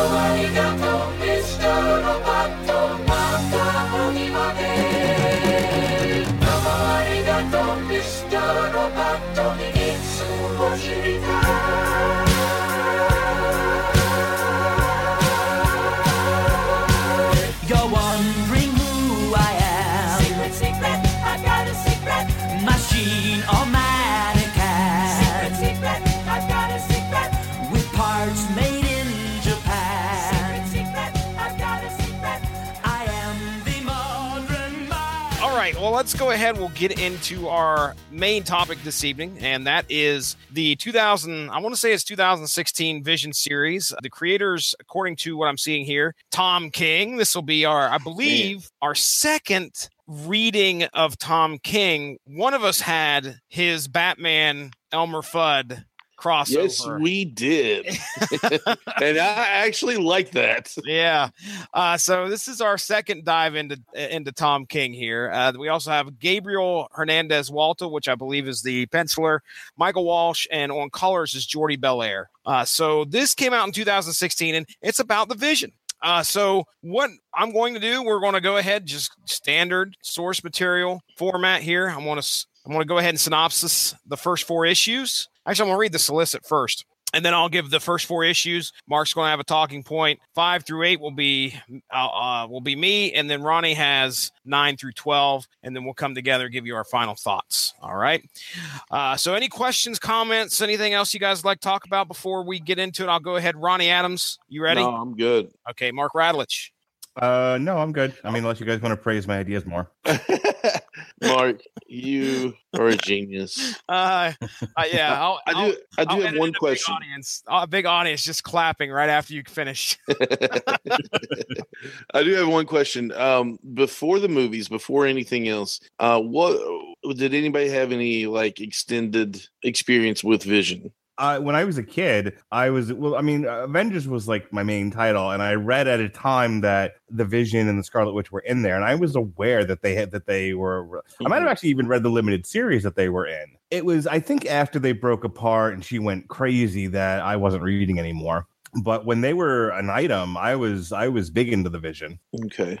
You're let's go ahead. We'll get into our main topic this evening, and that is the 2000, I want to say it's 2016 Vision series. The creators, according to what I'm seeing here, Tom King. This will be our, I believe, our second reading of Tom King. One of us had his Batman Elmer Fudd crossover. Yes, we did. and I actually like that. yeah. Uh, so this is our second dive into into Tom King here. Uh, we also have Gabriel Hernandez Walta, which I believe is the penciler, Michael Walsh, and on colors is Jordie Bellaire. Uh, so this came out in 2016, and it's about the Vision. Uh, so what I'm going to do, we're going to go ahead, just standard source material format here. I want to I'm going to go ahead and synopsis the first four issues. Actually, I'm going to read the solicit first and then I'll give the first four issues. Mark's going to have a talking point. Five through eight will be uh, uh, will be me, and then Ronnie has nine through twelve, and then we'll come together give you our final thoughts. All right. Uh, so, any questions, comments, anything else you guys like to talk about before we get into it? I'll go ahead. Ronnie Adams, you ready? No, I'm good. Okay, Mark Radulich. Uh, no, I'm good. I mean, unless you guys want to praise my ideas more. Mark, you are a genius. Uh, uh, yeah, I'll, I do. I'll- I do I'll have edit one a big question. Audience, a big audience, just clapping right after you finish. I do have one question. Um, before the movies, before anything else, uh, what did anybody have any like extended experience with Vision? Uh, when I was a kid, I was well. I mean, Avengers was like my main title, and I read at a time that the Vision and the Scarlet Witch were in there, and I was aware that they had that they were. I might have actually even read the limited series that they were in. It was, I think, after they broke apart and she went crazy that I wasn't reading anymore. But when they were an item, I was I was big into the Vision. Okay.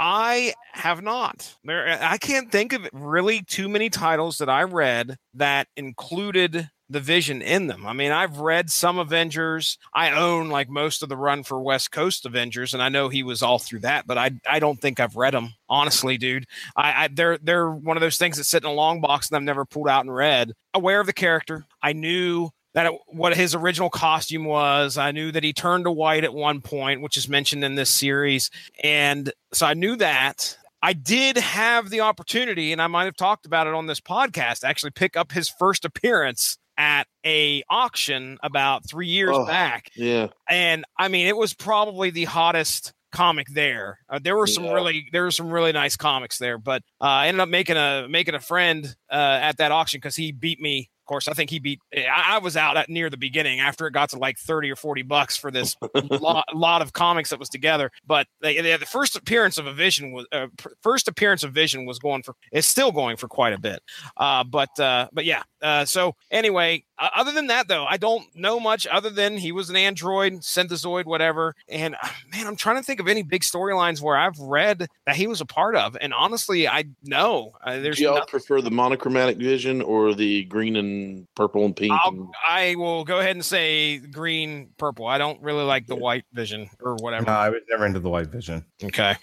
I have not. There, I can't think of really too many titles that I read that included the Vision in them. I mean, I've read some Avengers. I own like most of the run for West Coast Avengers, and I know he was all through that. But I, I don't think I've read them honestly, dude. I, I they're they're one of those things that sit in a long box and I've never pulled out and read. Aware of the character, I knew that it, what his original costume was. I knew that he turned to white at one point, which is mentioned in this series, and so I knew that. I did have the opportunity, and I might have talked about it on this podcast. Actually, pick up his first appearance at a auction about three years Oh. back, Yeah. and I mean, it was probably the hottest comic there. Uh, there were some Yeah. really there were some really nice comics there, but uh, I ended up making a making a friend uh, at that auction because he beat me. Of course, I think he beat. I, I was out at near the beginning after it got to like thirty or forty bucks for this lot, lot of comics that was together. But they, they, the first appearance of a Vision was uh, first appearance of Vision was going for. It's still going for quite a bit. Uh, but uh, but yeah. Uh, so anyway, uh, other than that though, I don't know much other than he was an android, synthezoid, whatever. And uh, man, I'm trying to think of any big storylines where I've read that he was a part of. And honestly, I know uh, there's Do y'all nothing- prefer the monochromatic Vision or the green and purple and pink? I'll, and- I will go ahead and say green, purple. I don't really like the white vision or whatever. No, I was never into the White Vision. Okay.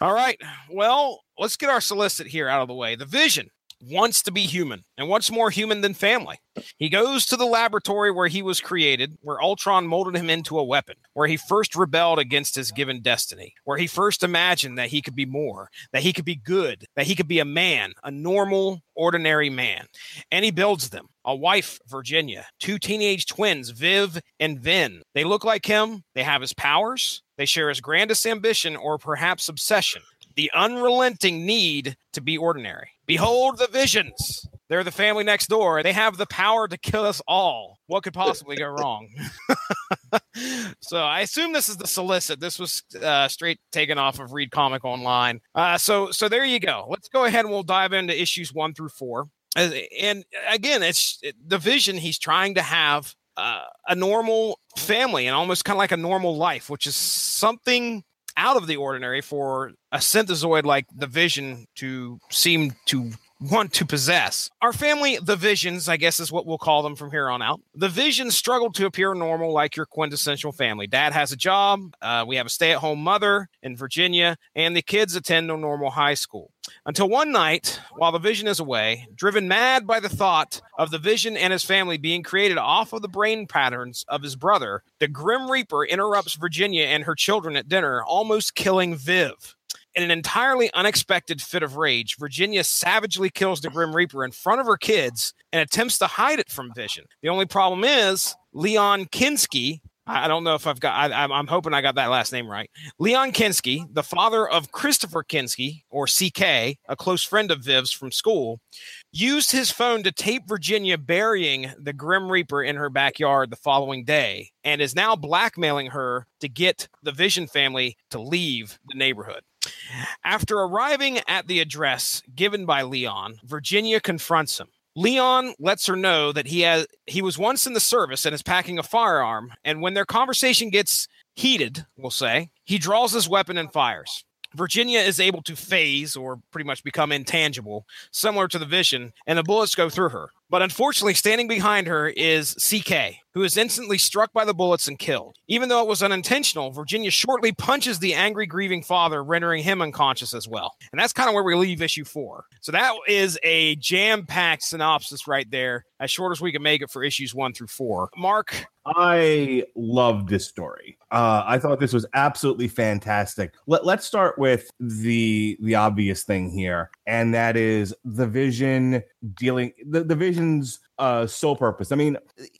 All right. Well, let's get our solicit here out of the way. The vision wants to be human and what's more human than family. He goes to the laboratory where he was created, where Ultron molded him into a weapon, where he first rebelled against his given destiny, where he first imagined that he could be more, that he could be good, that he could be a man, a normal, ordinary man. And he builds them a wife, Virginia, two teenage twins, Viv and Vin. They look like him, they have his powers, they share his grandest ambition or perhaps obsession the unrelenting need to be ordinary. Behold the visions. They're the family next door. They have the power to kill us all. What could possibly go wrong? so I assume this is the solicit. This was uh, straight taken off of Read Comic Online. Uh, so so there you go. Let's go ahead and we'll dive into issues one through four. And again, it's the vision he's trying to have uh, a normal family and almost kind of like a normal life, which is something out of the ordinary for a synthezoid like the Vision to seem to want to possess. Our family, the Visions, I guess is what we'll call them from here on out. The Visions struggle to appear normal like your quintessential family. Dad has a job. Uh, we have a stay at home mother in Virginia, and the kids attend a normal high school. Until one night, while the Vision is away, driven mad by the thought of the Vision and his family being created off of the brain patterns of his brother, the Grim Reaper interrupts Virginia and her children at dinner, almost killing Viv. In an entirely unexpected fit of rage, Virginia savagely kills the Grim Reaper in front of her kids and attempts to hide it from Vision. The only problem is Leon Kinsky. I don't know if I've got. I, I'm hoping I got that last name right. Leon Kinsky, the father of Christopher Kinsky, or CK, a close friend of Viv's from school, used his phone to tape Virginia burying the Grim Reaper in her backyard the following day, and is now blackmailing her to get the Vision family to leave the neighborhood. After arriving at the address given by Leon, Virginia confronts him. Leon lets her know that he has he was once in the service and is packing a firearm, and when their conversation gets heated, we'll say, he draws his weapon and fires. Virginia is able to phase or pretty much become intangible, similar to the vision, and the bullets go through her. But unfortunately, standing behind her is CK, who is instantly struck by the bullets and killed. Even though it was unintentional, Virginia shortly punches the angry, grieving father, rendering him unconscious as well. And that's kind of where we leave issue four. So that is a jam packed synopsis right there, as short as we can make it for issues one through four. Mark, I love this story. Uh, I thought this was absolutely fantastic. Let, let's start with the the obvious thing here, and that is the vision dealing the, the vision's uh, sole purpose. I mean,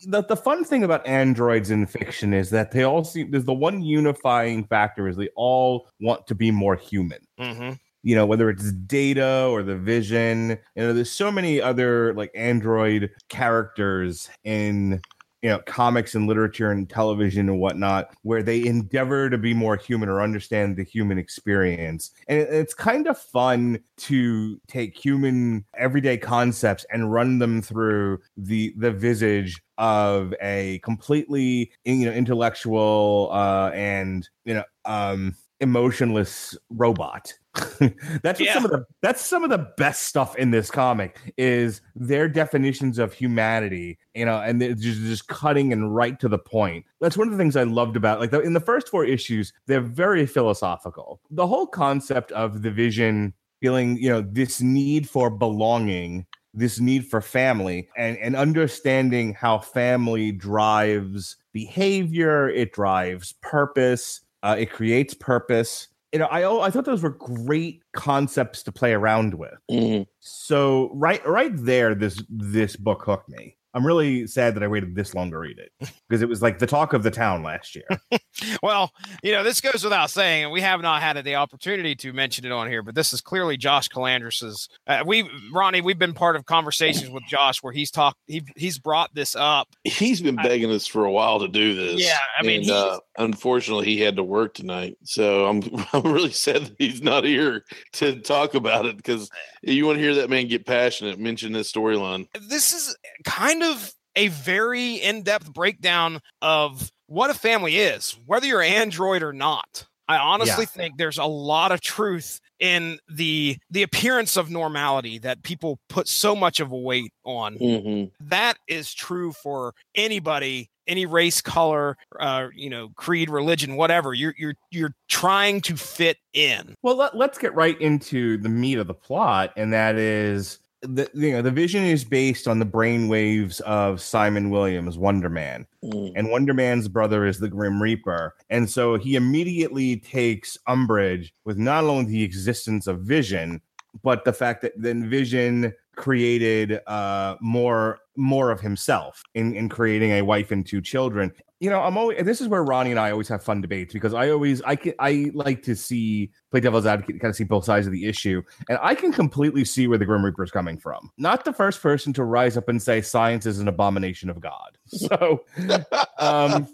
the, the fun thing about androids in fiction is that they all seem there's the one unifying factor is they all want to be more human mm-hmm. you know whether it's data or the vision you know there's so many other like android characters in you know comics and literature and television and whatnot where they endeavor to be more human or understand the human experience. And it's kind of fun to take human everyday concepts and run them through the the visage of a completely you know intellectual uh and you know um emotionless robot that's Yeah. some of the that's some of the best stuff in this comic is their definitions of humanity you know and they're just, just cutting and right to the point that's one of the things i loved about like the, in the first four issues they're very philosophical the whole concept of the vision feeling you know this need for belonging this need for family and and understanding how family drives behavior it drives purpose uh, it creates purpose you know, I I thought those were great concepts to play around with. Mhm. So right right there, this this book hooked me. I'm really sad that I waited this long to read it because it was like the talk of the town last year. Well, you know, this goes without saying, and we have not had the opportunity to mention it on here, but this is clearly Josh Calandris's. Uh, we, Ronnie, we've been part of conversations with Josh where he's talked, he, he's brought this up. He's been I- begging us for a while to do this. Yeah, I mean, and, uh, unfortunately, he had to work tonight, so I'm I'm really sad that he's not here to talk about it because you want to hear that man get passionate, mention this storyline. This is kind of a very in depth breakdown of what a family is, whether you're Android or not. I honestly Yeah. think there's a lot of truth in the the appearance of normality that people put so much of a weight on. Mhm. that is true for anybody any race color uh you know creed religion whatever you're you're you're trying to fit in well, let, let's get right into the meat of the plot, and that is the you know the vision is based on the brainwaves of Simon Williams, Wonder Man. Mhm. and Wonder Man's brother is the Grim Reaper. And so he immediately takes umbrage with not only the existence of Vision, but the fact that then Vision created uh more more of himself in in creating a wife and two children. You know i'm always this is where ronnie and i always have fun debates because i always i can i like to see play devil's advocate kind of see both sides of the issue. And i can completely see where the grim reaper is coming from. Not the first person to rise up and say science is an abomination of god. So um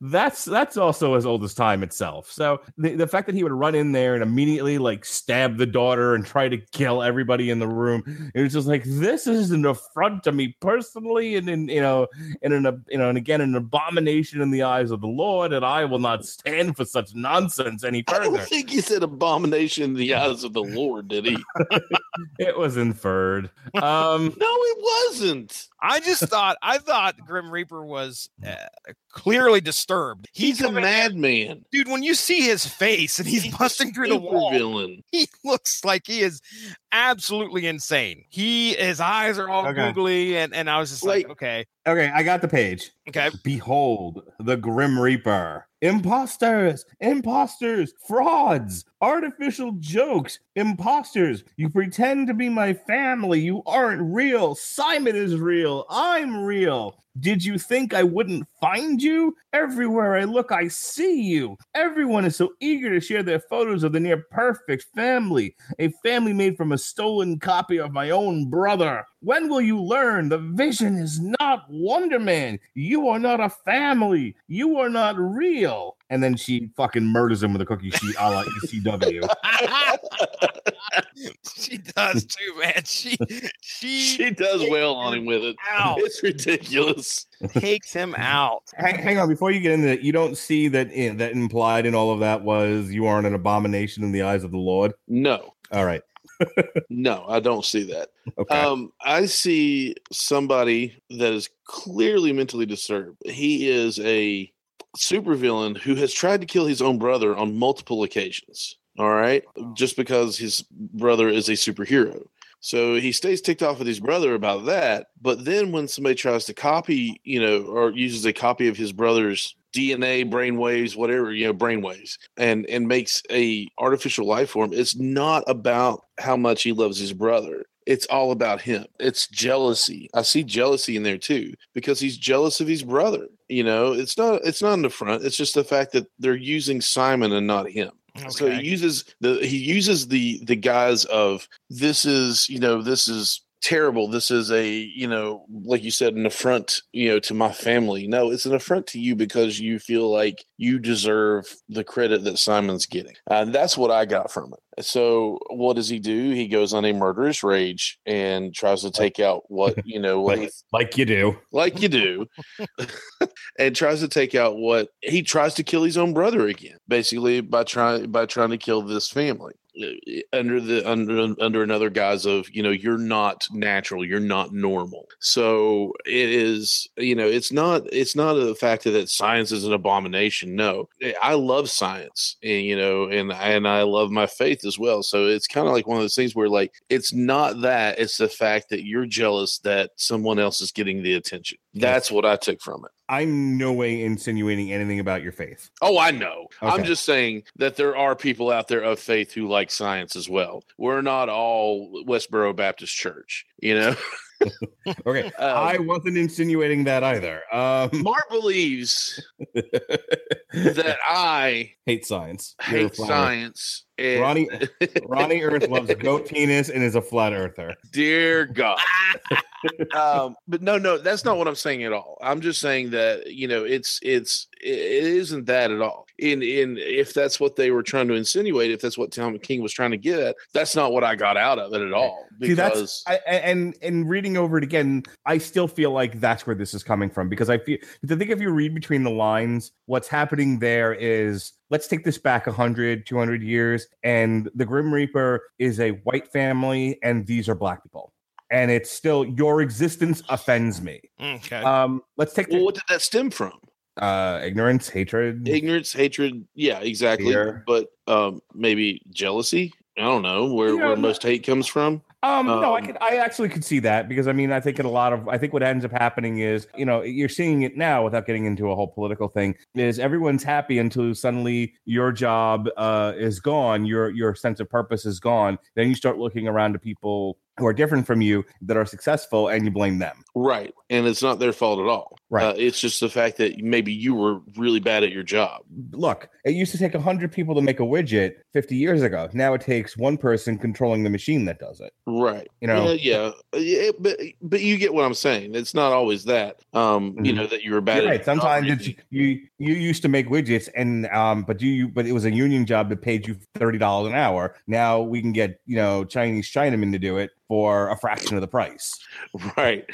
that's that's also as old as time itself. So the, the fact that he would run in there and immediately like stab the daughter and try to kill everybody in the room, it was just like this is an affront to me personally, and in you know, and an you know, and again an abomination in the eyes of the Lord, and I will not stand for such nonsense any I further. don't think he said abomination in the eyes of the Lord, did he? it was inferred. Um, No, it wasn't. I just thought I thought Grim Reaper was uh, clearly disturbed. He's a madman. dude. When you see his face and he's, He's busting through the wall, villain. he looks like he is absolutely insane. He his eyes are all Okay. googly, and and I was just like, Like- okay, okay, I got the page. okay. Behold the Grim Reaper. Imposters, imposters, frauds, artificial jokes, imposters. You pretend to be my family. You aren't real. Simon is real. I'm real. Did you think I wouldn't find you? Everywhere I look, I see you. Everyone is so eager to share their photos of the near perfect family, a family made from a stolen copy of my own brother. When will you learn the vision is not Wonder Man? You are not a family. You are not real. And then she fucking murders him with a cookie sheet a la ECW. she does too, man. She she, She does well on him with it. out, It's ridiculous. takes him out. hang, hang on, before you get into that, you don't see that in, that implied in all of that was you aren't an abomination in the eyes of the Lord. No, All right. no, I don't see that. Okay. Um, I see somebody that is clearly mentally disturbed. He is a supervillain who has tried to kill his own brother on multiple occasions. All right, just because his brother is a superhero. So he stays ticked off with his brother about that. But then when somebody tries to copy, you know, or uses a copy of his brother's DNA, brainwaves, whatever, you know, brainwaves, and and makes a artificial life form, it's not about how much he loves his brother. It's all about him. It's jealousy. I see jealousy in there too because he's jealous of his brother. You know, it's not it's not in the front. It's just the fact that they're using Simon and not him. So he uses the he uses the the guise of this is you know this is terrible. This is a you know like you said an affront you know to my family. No, it's an affront to you because you feel like you deserve the credit that Simon's getting. And that's what I got from it. So what does he do? He goes on a murderous rage and tries to take out what you know what he like, like you do. like you do, and tries to take out what he tries to kill his own brother again, basically by trying by trying to kill this family uh, under the under under another guise of you know you're not natural, you're not normal. So it is you know it's not it's not a fact that science is an abomination. No, I love science, and you know, and and I love my faith as well. So it's kind of like one of those things where like it's not that it's the fact that you're jealous that someone else is getting the attention. That's what I took from it. I'm no way insinuating anything about your faith. Oh, I know. I'm just saying that there are people out there of faith who like science as well. We're not all Westboro Baptist Church, you know. Okay. Um, I wasn't insinuating that either. Um, Mark believes that I hate science. You're hate science. And Ronnie- Ronnie Earth loves goat penis and is a flat earther. Dear God. Um, but no, no, that's not what I'm saying at all. I'm just saying that you know it's it's it isn't that at all. In in if that's what they were trying to insinuate, if that's what Tom King was trying to get at, that's not what I got out of it at all. See, that's Because I- and and reading over it again, I still feel like that's where this is coming from because I feel I think if you read between the lines, what's happening there is let's take this back 100, 200 years, and the Grim Reaper is a white family, and these are black people, and it's still your existence offends me. Okay. Um, let's take well, the, what did that stem from? uh ignorance, hatred. Ignorance, hatred, yeah, exactly. Fear. But um, maybe jealousy. I don't know where, Yeah, where most hate comes from. Um, no, I Um, could, I actually could see that because I mean, I think in a lot of, I think what ends up happening is, you know, you're seeing it now without getting into a whole political thing. Is everyone's happy until suddenly your job uh, is gone, your your sense of purpose is gone. Then you start looking around to people who are different from you that are successful and you blame them. Right. And it's not their fault at all. Right. Uh, it's just the fact that maybe you were really bad at your job. Look, it used to take 100 people to make a widget 50 years ago. Now it takes one person controlling the machine that does it. Right. You know? Yeah. Yeah. But but you get what I'm saying. It's not always that. Um. You Mhm. know that you were bad. You're at right. Sometimes it's you you used to make widgets and um but you but it was a union job that paid you thirty dollars an hour. Now we can get you know Chinese Chinamen to do it for a fraction of the price. right.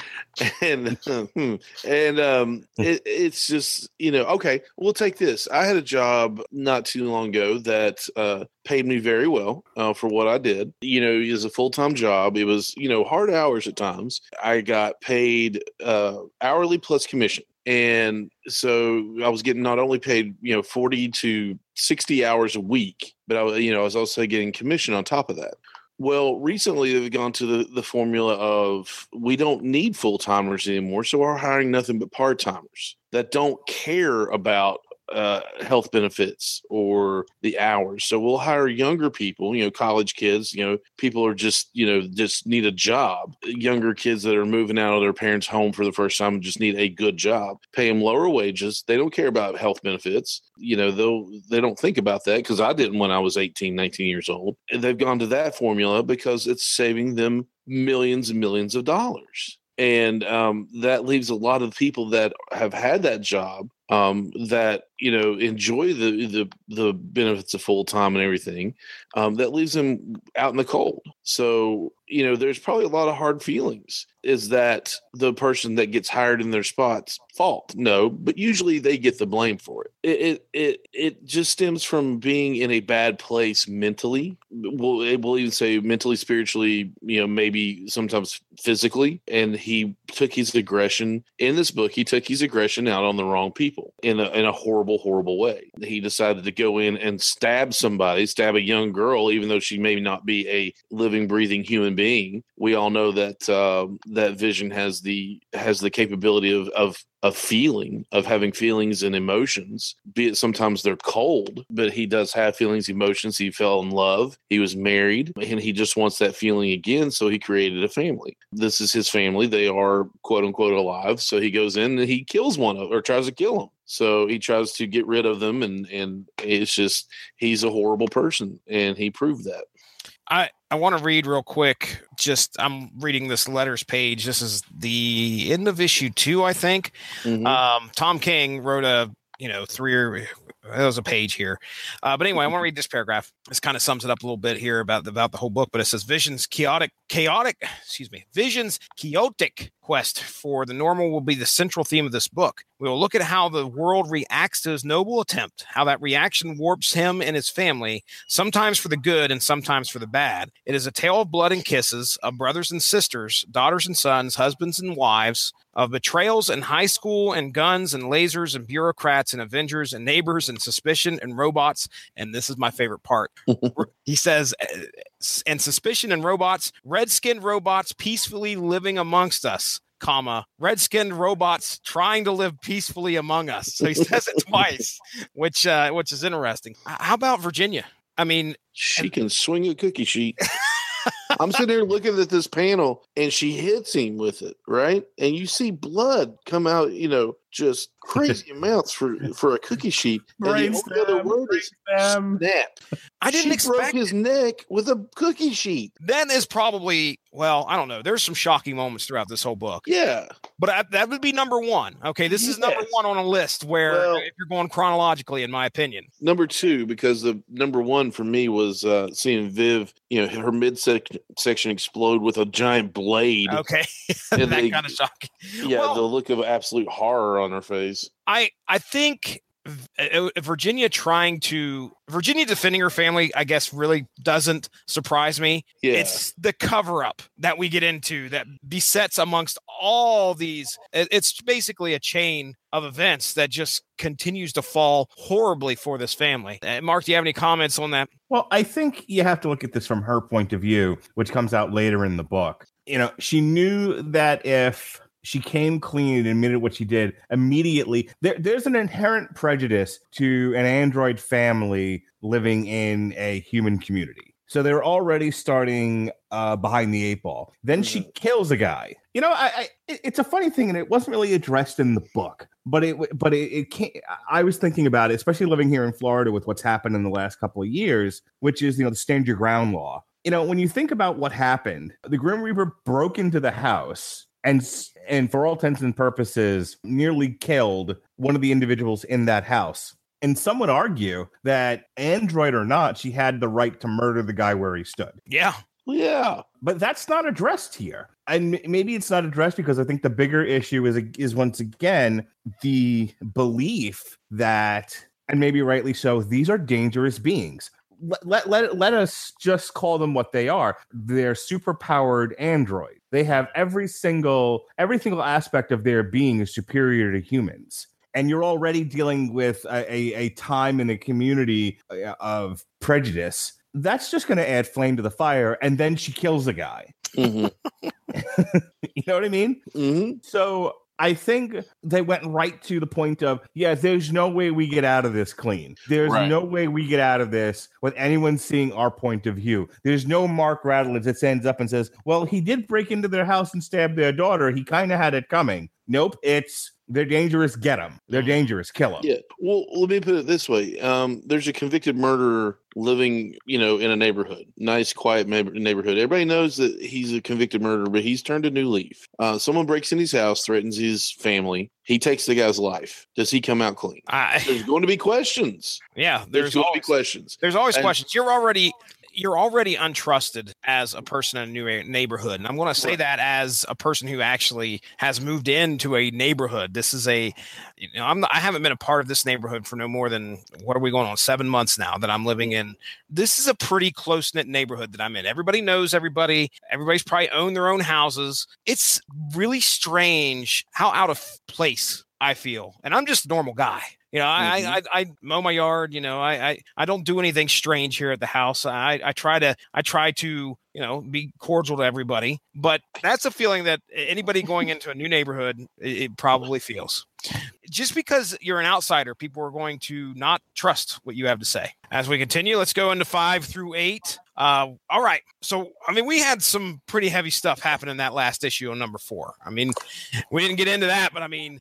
And hmm, and um it, it's just you know okay we'll take this. I had a job not too long ago that uh paid me very well uh, for what i did. You know it was a full-time job. It was you know hard hours at times. I got paid uh hourly plus commission. And so i was getting not only paid you know 40 to 60 hours a week but i was you know i was also getting commission on top of that well, recently they've gone to the, the formula of we don't need full timers anymore, so we're hiring nothing but part timers that don't care about uh, health benefits or the hours. So we'll hire younger people, you know, college kids, you know, people are just, you know, just need a job. Younger kids that are moving out of their parents' home for the first time just need a good job. Pay them lower wages. They don't care about health benefits. You know, they'll they don't think about that because I didn't when I was 18, 19 years old. And they've gone to that formula because it's saving them millions and millions of dollars and um, that leaves a lot of people that have had that job um, that you know enjoy the the the benefits of full time and everything. Um, that leaves them out in the cold. So you know, there's probably a lot of hard feelings. Is that the person that gets hired in their spot's fault? No, but usually they get the blame for it. It it it, it just stems from being in a bad place mentally. We'll we'll even say mentally, spiritually, you know, maybe sometimes physically. And he took his aggression in this book. He took his aggression out on the wrong people in a in a horrible, horrible way. He decided to go in and stab somebody, stab a young girl, even though she may not be a living, breathing human being. We all know that uh, that vision has the has the capability of of of feeling, of having feelings and emotions, be it sometimes they're cold, but he does have feelings, emotions. He fell in love. He was married and he just wants that feeling again. So he created a family. This is his family. They are quote unquote alive. So he goes in and he kills one of or tries to kill them. So he tries to get rid of them and and it's just he's a horrible person and he proved that. I, I want to read real quick. Just I'm reading this letters page. This is the end of issue two, I think. Mhm. Um, Tom King wrote a you know three or there was a page here, uh, but anyway, I want to read this paragraph. This kind of sums it up a little bit here about the, about the whole book. But it says Vision's chaotic chaotic excuse me Vision's chaotic quest for the normal will be the central theme of this book. We will look at how the world reacts to his noble attempt, how that reaction warps him and his family, sometimes for the good and sometimes for the bad. It is a tale of blood and kisses, of brothers and sisters, daughters and sons, husbands and wives, of betrayals in high school and guns and lasers and bureaucrats and avengers and neighbors and suspicion and robots. And this is my favorite part. he says, uh, and suspicion and robots, red skinned robots peacefully living amongst us. Comma, red skinned robots trying to live peacefully among us. So he says it twice, which uh, which is interesting. How about Virginia? I mean, She can swing a cookie sheet. I'm sitting there looking at this panel and she hits him with it, right? And you see blood come out, you know, just crazy amounts for for a cookie sheet. And the only other word is stem. snap. I didn't she broke expect his neck with a cookie sheet. that is probably well, I don't know. There's some shocking moments throughout this whole book, Yeah. but I, that would be number one. Okay, this is number one on a list where, Well- if you're going chronologically, in my opinion, Number two, because the number one for me was uh, seeing Viv, you know, her midsection section explode with a giant blade. okay, that kind of shocking. Yeah, Well- the look of absolute horror on her face. I I think Virginia trying to Virginia defending her family, I guess, really doesn't surprise me. Yeah. It's the cover up that we get into that besets amongst all these. It's basically a chain of events that just continues to fall horribly for this family. Uh, Mark, do you have any comments on that? Well, I think you have to look at this from her point of view, which comes out later in the book. You know, she knew that if she came clean and admitted what she did immediately, there, there's an inherent prejudice to an android family living in a human community. So they're already starting uh, behind the eight ball. Then she Mhm. kills a guy. You know, I, I it- it's a funny thing, and it wasn't really addressed in the book, but it but it, it can't. I was thinking about it, especially living here in Florida with what's happened in the last couple of years, which is you know the stand your ground law. You know, when you think about what happened, the Grim Reaper broke into the house and and for all intents and purposes nearly killed one of the individuals in that house. And some would argue that android or not, she had the right to murder the guy where he stood. Yeah. Yeah. But that's not addressed here. And m- maybe it's not addressed because I think the bigger issue is is once again the belief that and maybe rightly so these are dangerous beings. Let, let, let, let us just call them what they are. They're super powered android. They have every single every single aspect of their being is superior to humans and you're already dealing with a, a, a time in a community uh, of prejudice, that's just going to add flame to the fire. And then she kills a guy. hmm You know what I mean? hmm So I think they went right to the point of, yeah, there's no way we get out of this clean. There's Right. no way we get out of this with anyone seeing our point of view. There's no Mark Radulich that stands up and says, well, he did break into their house and stab their daughter. He kind of had it coming. Nope. It's they're dangerous. Get them. They're dangerous. Kill them. Yeah. Well, let me put it this way. Um, there's a convicted murderer living, you know, in a neighborhood, nice, quiet neighborhood. Everybody knows that he's a convicted murderer, but he's turned a new leaf. Uh, someone breaks in his house, threatens his family. He takes the guy's life. Does he come out clean? I, There's going to be questions. yeah. There's, There's going to be always, questions. there's always And- questions. You're already you're already untrusted as a person in a new neighborhood, and I'm going to say that as a person who actually has moved into a neighborhood. This is a, you know, I'm I haven't been a part of this neighborhood for no more than what are we going on seven months now that I'm living in. This is a pretty close knit neighborhood that I'm in. Everybody knows everybody. Everybody's probably owned their own houses. It's really strange how out of place I feel, and I'm just a normal guy. You know, I, Mhm. I, I I mow my yard. You know, I, I I don't do anything strange here at the house. I I try to I try to you know be cordial to everybody. But that's a feeling that anybody going into a new neighborhood it, it probably feels. Just because you're an outsider, people are going to not trust what you have to say. As we continue, let's go into five through eight. Uh, all right. So, I mean, we had some pretty heavy stuff happen in that last issue on number four. I mean, we didn't get into that, but I mean,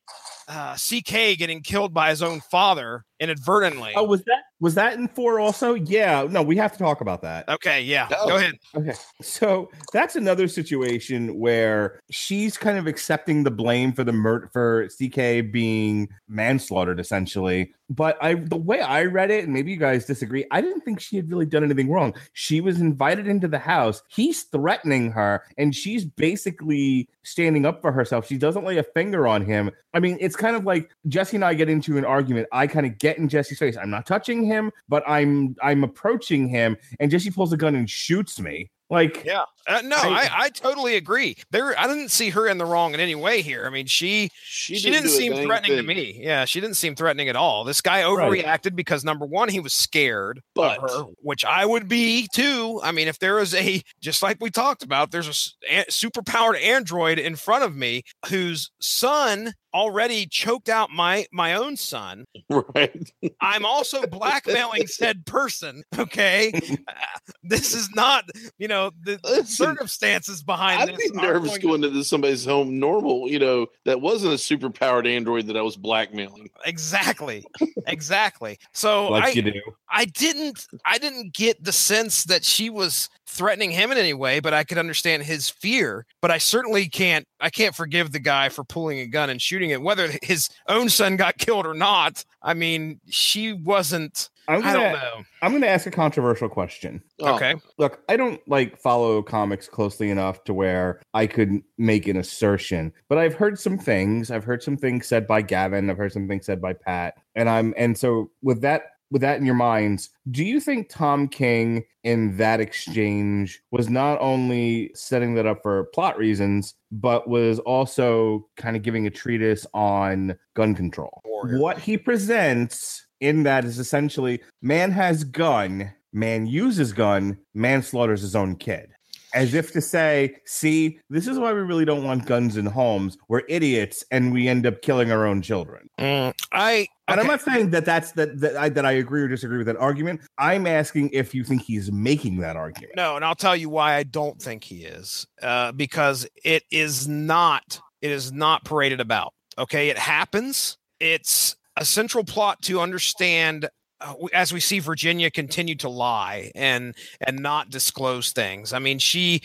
uh, CK getting killed by his own father inadvertently. Oh, was that was that in four also? Yeah. No, we have to talk about that. okay. Yeah. Oh. Go ahead. Okay. So that's another situation where she's kind of accepting the blame for the murder for CK being manslaughtered essentially. But I the way I read it, and maybe you guys disagree, I didn't think she had really done anything wrong. She was invited into the house. He's threatening her, and she's basically standing up for herself. She doesn't lay a finger on him. I mean, it's kind of like Jesse and I get into an argument. I kind of get in Jesse's face. I'm not touching him, but I'm I'm approaching him, and Jesse pulls a gun and shoots me. Like, Yeah. Uh, no, I- I, I totally agree. There, I didn't see her in the wrong in any way here. I mean, she She, she, didn't do a seem dang threatening to me. Yeah, she didn't seem threatening at all. This guy overreacted because number one, he was scared But- of her, which I would be too. I mean, if there is a just like we talked about, there's a, super powered android in front of me whose son already choked out my my own son. Right. I'm also blackmailing said person. Okay, Uh, this is not you know the Listen, circumstances behind I'd this. be are nervous going to- going into somebody's home normal, you know, that wasn't a super powered android that I was blackmailing. exactly exactly so like I, you do. I didn't I didn't get the sense that she was threatening him in any way, but I could understand his fear. But I certainly can't I can't forgive the guy for pulling a gun and shooting it, whether his own son got killed or not. I mean, she wasn't I'm I gonna, don't know. I'm gonna ask a controversial question. Oh, Okay. Look, I don't like follow comics closely enough to where I could make an assertion, but I've heard some things. I've heard some things said by Gavin. I've heard some things said by Pat, and I'm and so with that with that in your minds, do you think Tom King in that exchange was not only setting that up for plot reasons, but was also kind of giving a treatise on gun control? Warrior. What he presents in that is essentially man has gun, man uses gun, man slaughters his own kid. As if to say, see, this is why we really don't want guns in homes. We're idiots and we end up killing our own children. Mm, I And I'm not saying that that's that that I, that I agree or disagree with that argument. I'm asking if you think he's making that argument. No, and I'll tell you why I don't think he is. Uh, because it is not. It is not paraded about. Okay, it happens. It's a central plot to understand. Uh, as we see Virginia continue to lie and and not disclose things. I mean, she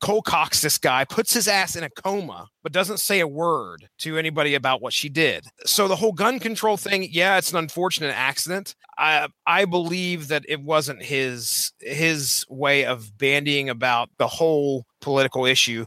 co-cocks this guy, puts his ass in a coma, but doesn't say a word to anybody about what she did. So the whole gun control thing, yeah, it's an unfortunate accident. I I believe that it wasn't his his way of bandying about the whole political issue.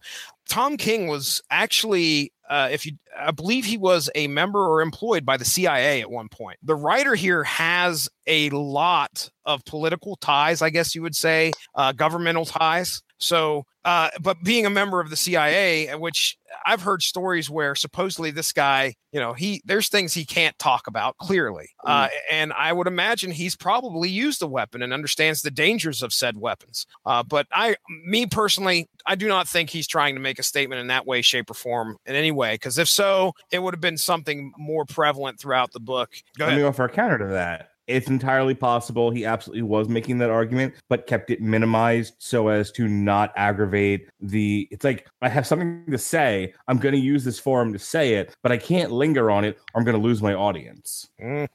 Tom King was actually, uh, if you, I believe he was a member or employed by the CIA at one point. The writer here has a lot of political ties, I guess you would say, uh, governmental ties. So, uh, but being a member of the CIA, which I've heard stories where supposedly this guy, you know, he there's things he can't talk about clearly, uh, and I would imagine he's probably used a weapon and understands the dangers of said weapons. Uh, but I, me personally, I do not think he's trying to make a statement in that way, shape, or form in any way. Because if so, it would have been something more prevalent throughout the book. Go Let ahead. me offer a counter to that. It's entirely possible he absolutely was making that argument, but kept it minimized so as to not aggravate the. It's like I have something to say. I'm going to use this forum to say it, but I can't linger on it, or I'm going to lose my audience. Mm.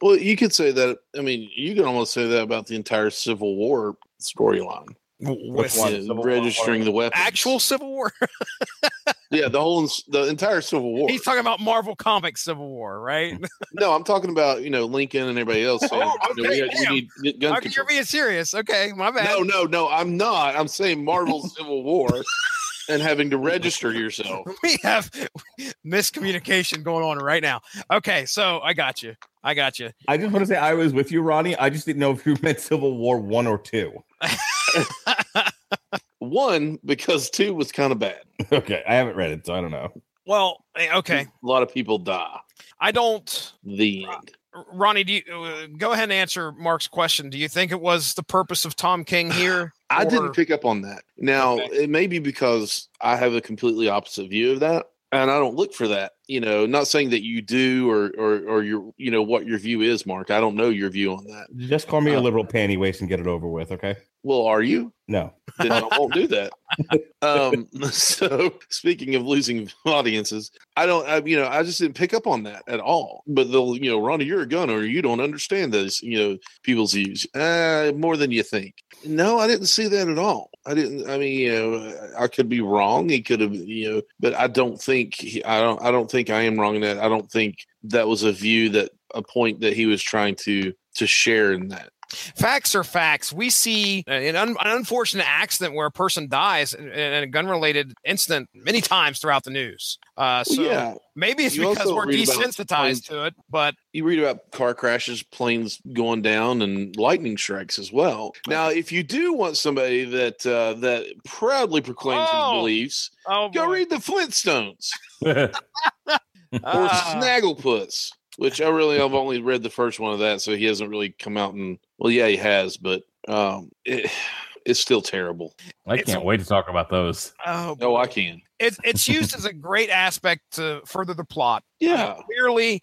Well, you could say that. I mean, you can almost say that about the entire Civil War storyline. With one? Yeah, Civil War, registering the weapon. actual Civil War. yeah, the whole the entire Civil War. He's talking about Marvel Comics Civil War, right? no, I'm talking about you know Lincoln and everybody else saying Oh, you know, we, okay, we need get gun Okay, you're being serious. Okay, my bad. No, no, no, I'm not. I'm saying Marvel Civil War and having to register yourself. we have miscommunication going on right now. Okay, so I got you. I got you. I just want to say I was with you, Ronnie. I just didn't know if you meant Civil War one or two. One because two was kind of bad. Okay, I haven't read it, so I don't know. well, eh, okay. A lot of people die. I don't. The end. Ronnie, do you uh, go ahead and answer Mark's question? Do you think it was the purpose of Tom King here? I or- didn't pick up on that. Now, Okay. it may be because I have a completely opposite view of that. And I don't look for that, you know. Not saying that you do, or or or your, you know, what your view is, Mark. I don't know your view on that. Just call me a Uh, liberal panty waste and get it over with, okay? Well, are you? No. Then I won't do that. Um, so speaking of losing audiences, I don't, I, you know, I just didn't pick up on that at all. But they'll, you know, Ronnie, you're a gunner. You don't understand those, you know, people's views uh, more than you think. No, I didn't see that at all. I didn't. I mean, you know, I could be wrong. He could have, you know, but I don't think. He, I don't. I don't think I am wrong in that. I don't think that was a view that a point that he was trying to to share in that. Facts are facts. We see an, un- an unfortunate accident where a person dies in, in a gun-related incident many times throughout the news. Uh, so yeah, maybe it's You because we're desensitized planes- to it. But you read about car crashes, planes going down, and lightning strikes as well. Now, if you do want somebody that uh, that proudly proclaims Oh, his beliefs, oh, go boy. read the Flintstones or Ah. Snagglepuss. Which I really I've only read the first one of that, so he hasn't really come out and well, yeah, he has, but um, it, it's still terrible. I can't wait to talk about those. Oh, No. I can. it's it's used as a great aspect to further the plot. Yeah, Uh, clearly,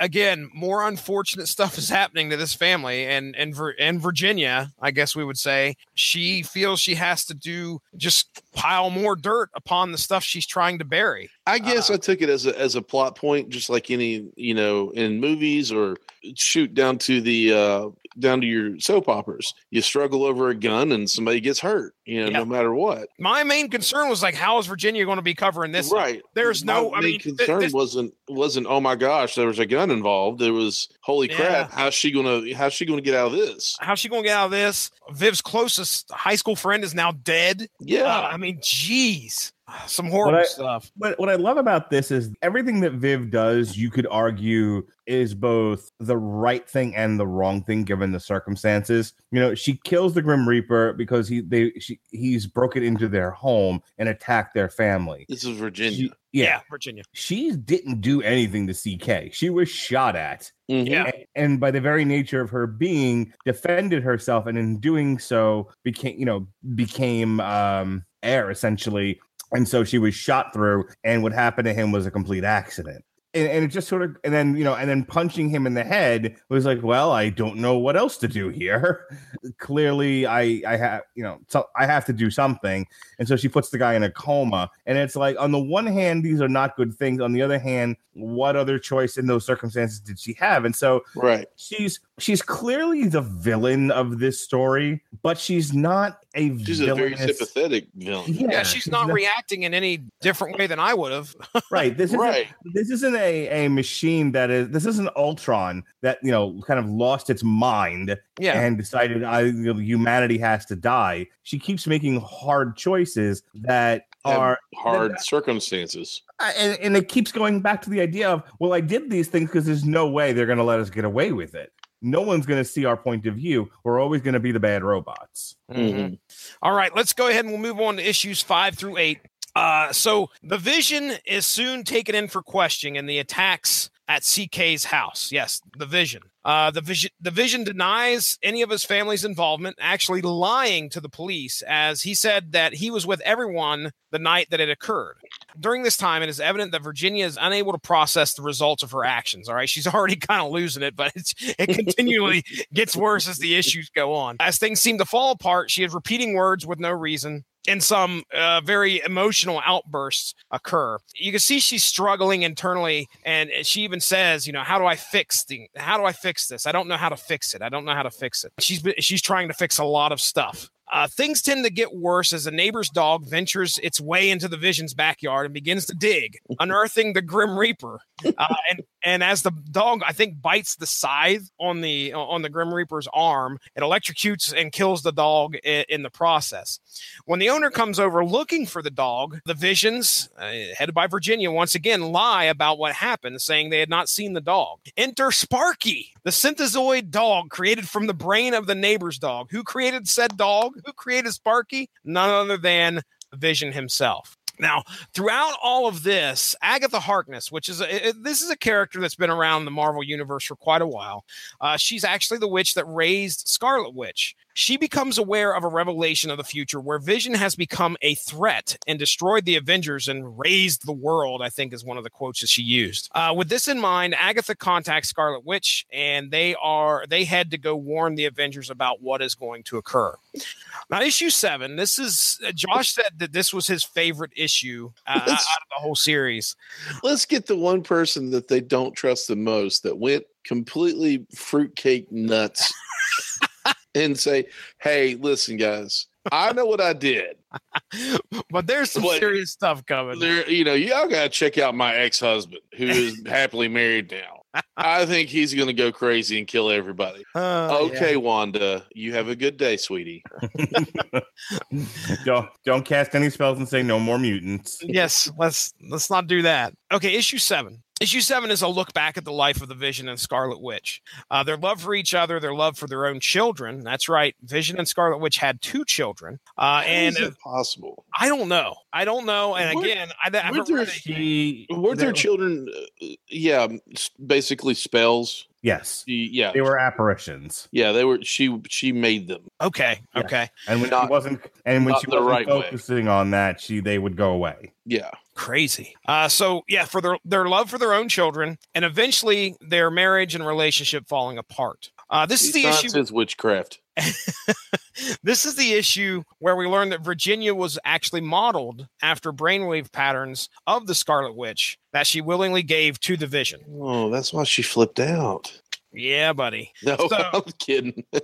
again, more unfortunate stuff is happening to this family, and and and Virginia, I guess we would say, she feels she has to do just pile more dirt upon the stuff she's trying to bury. I guess I took it as a as a plot point, just like any you know in movies or shoot down to the uh down to your soap operas. You struggle over a gun and somebody gets hurt. You know, Yeah. no matter what. My main concern was like, how is Virginia going to be covering this? up? right. There's no- My I main mean, concern this- wasn't wasn't oh my gosh there was a gun involved. There was holy crap. How's she gonna how's she gonna get out of this? How's she going to get out of this? Viv's closest high school friend is now dead. Yeah. Uh, I mean, geez. Some horrible I- stuff. But what I love about this is everything that Viv does, you could argue is both the right thing and the wrong thing given the circumstances. You know, she kills the Grim Reaper because he they she, he's broken into their home and attacked their family. This is Virginia. She- Yeah, yeah, Virginia. she didn't do anything to CK. She was shot at. Mhm. Yeah. A- and by the very nature of her being defended herself and in doing so became you know became um air essentially and so she was shot through and what happened to him was a complete accident. And, and it just sort of and then you know and then punching him in the head was like well i don't know what else to do here. Clearly i i have you know so i have to do something. And so she puts the guy in a coma. And it's like on the one hand these are not good things. On the other hand what other choice in those circumstances did she have? And so Right. she's she's clearly the villain of this story but she's not a She's a very sympathetic villain. Yeah, she's not reacting in any different way than I would have. right this isn't Right. this isn't a, a machine that is this isn't ultron that you know kind of lost its mind Yeah. and decided I, you know, humanity has to die she keeps making hard choices that are hard circumstances. Uh, and, and it keeps going back to the idea of well i did these things because there's no way they're going to let us get away with it no one's going to see our point of view we're always going to be the bad robots Mhm. All right, let's go ahead and we'll move on to issues five through eight. Uh, so the Vision is soon taken in for questioning and the attacks at CK's house. Yes, the Vision. Uh, the Vision. The Vision denies any of his family's involvement, actually lying to the police, as he said that he was with everyone the night that it occurred. During this time, it is evident that Virginia is unable to process the results of her actions. All right, she's already kind of losing it, but it continually gets worse as the issues go on. As things seem to fall apart, she is repeating words with no reason. And some uh, very emotional outbursts occur. You can see she's struggling internally, and she even says, "You know, how do I fix the? How do I fix this? I don't know how to fix it. I don't know how to fix it." She's she's trying to fix a lot of stuff. Uh, things tend to get worse as a neighbor's dog ventures its way into the Vision's backyard and begins to dig, unearthing the Grim Reaper. Uh, and and as the dog, I think, bites the scythe on the on the Grim Reaper's arm, it electrocutes and kills the dog in, in the process. When the owner comes over looking for the dog, the Visions, uh, headed by Virginia, once again lie about what happened, saying they had not seen the dog. Enter Sparky, the synthezoid dog created from the brain of the neighbor's dog. Who created said dog? Who created Sparky? None other than Vision himself. Now, throughout all of this, Agatha Harkness, which is a, it- this is a character that's been around the Marvel universe for quite a while. Uh, she's actually the witch that raised Scarlet Witch. She becomes aware of a revelation of the future where Vision has become a threat and destroyed the Avengers and razed the world. I think is one of the quotes that she used. Uh, with this in mind, Agatha contacts Scarlet Witch, and they are they head to go warn the Avengers about what is going to occur. Now, issue seven. This is uh, Josh said that this was his favorite issue uh, out of the whole series. Let's get the one person that they don't trust the most that went completely fruitcake nuts and say, "Hey, listen, guys, I know what I did. but there's some What- serious stuff coming. There, you know, y'all got to check out my ex-husband who is happily married now. I think he's going to go crazy and kill everybody. Uh, okay, Wanda, you have a good day, sweetie. don't don't cast any spells and say no more mutants yes let's let's not do that okay issue seven issue seven is a look back at the life of the vision and scarlet witch. Uh, their love for each other their love for their own children. That's right vision and scarlet witch had two children uh, and is it possible? i don't know i don't know and Weren't- again i, I haven't weren't there she Weren't their there- children, uh, yeah, basically spells? yes She- yeah, they were apparitions yeah, they were. She she made them. okay Yeah. okay and when Not- she wasn't and when she wasn't right way. focusing on that she they would go away Yeah, crazy uh, so yeah for their their love for their own children and eventually their marriage and relationship falling apart uh, this is the issue nonsense witchcraft. this is the issue where we learn that Virginia was actually modeled after brainwave patterns of the Scarlet Witch that she willingly gave to the Vision. Oh, that's why she flipped out. Yeah, buddy. No, So- I'm kidding.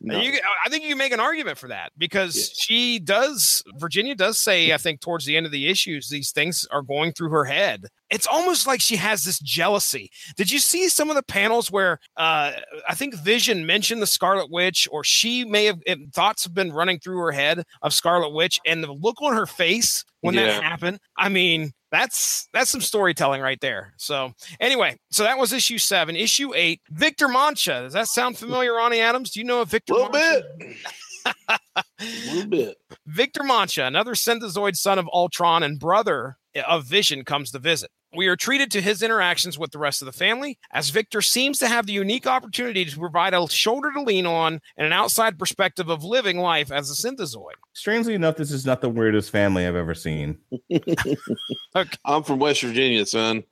No. You, I think you can make an argument for that because Yeah. she does. Virginia does say, I think, towards the end of the issues, these things are going through her head. It's almost like she has this jealousy. Did you see some of the panels where uh, I think Vision mentioned the Scarlet Witch, or she may have it- thoughts have been running through her head of Scarlet Witch, and the look on her face when Yeah. that happened. I mean, that's that's some storytelling right there. So anyway, so that was issue seven. Issue eight, Victor Mancha. Does that sound familiar, Ronnie Adams? Do you know of Victor? A little Mancha? bit. A little bit. Victor Mancha, another synthezoid son of Ultron and brother of Vision, comes to visit. We are treated to his interactions with the rest of the family, as Victor seems to have the unique opportunity to provide a shoulder to lean on and an outside perspective of living life as a synthezoid. Strangely enough, this is not the weirdest family I've ever seen. I'm from West Virginia, son.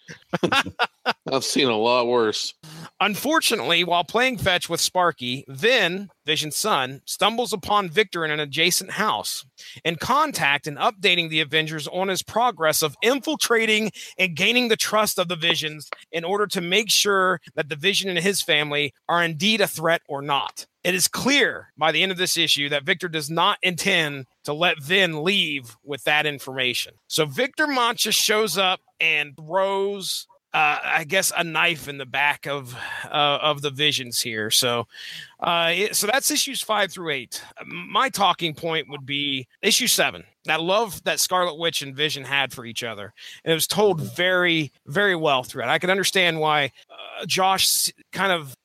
I've seen a lot worse. Unfortunately, while playing fetch with Sparky, Vin, Vision's son, stumbles upon Victor in an adjacent house. In contact and updating the Avengers on his progress of infiltrating and gaining the trust of the Visions in order to make sure that the Vision and his family are indeed a threat or not. It is clear by the end of this issue that Victor does not intend to let Vin leave with that information. So Victor Mancha shows up and throws uh, I guess a knife in the back of uh, of the visions here. So, uh, it, so that's issues five through eight. My talking point would be issue seven. That love that Scarlet Witch and Vision had for each other, and it was told very, very well throughout. I can understand why uh, Josh kind of,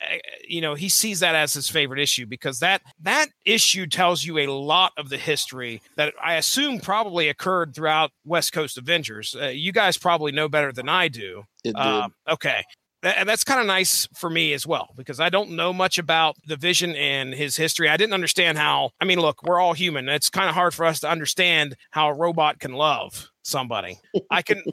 you know, he sees that as his favorite issue because that that issue tells you a lot of the history that I assume probably occurred throughout West Coast Avengers. Uh, you guys probably know better than I do. It did. Um, okay. And that's kind of nice for me as well because I don't know much about the vision and his history. I didn't understand how. I mean, look, we're all human. It's kind of hard for us to understand how a robot can love somebody. I can,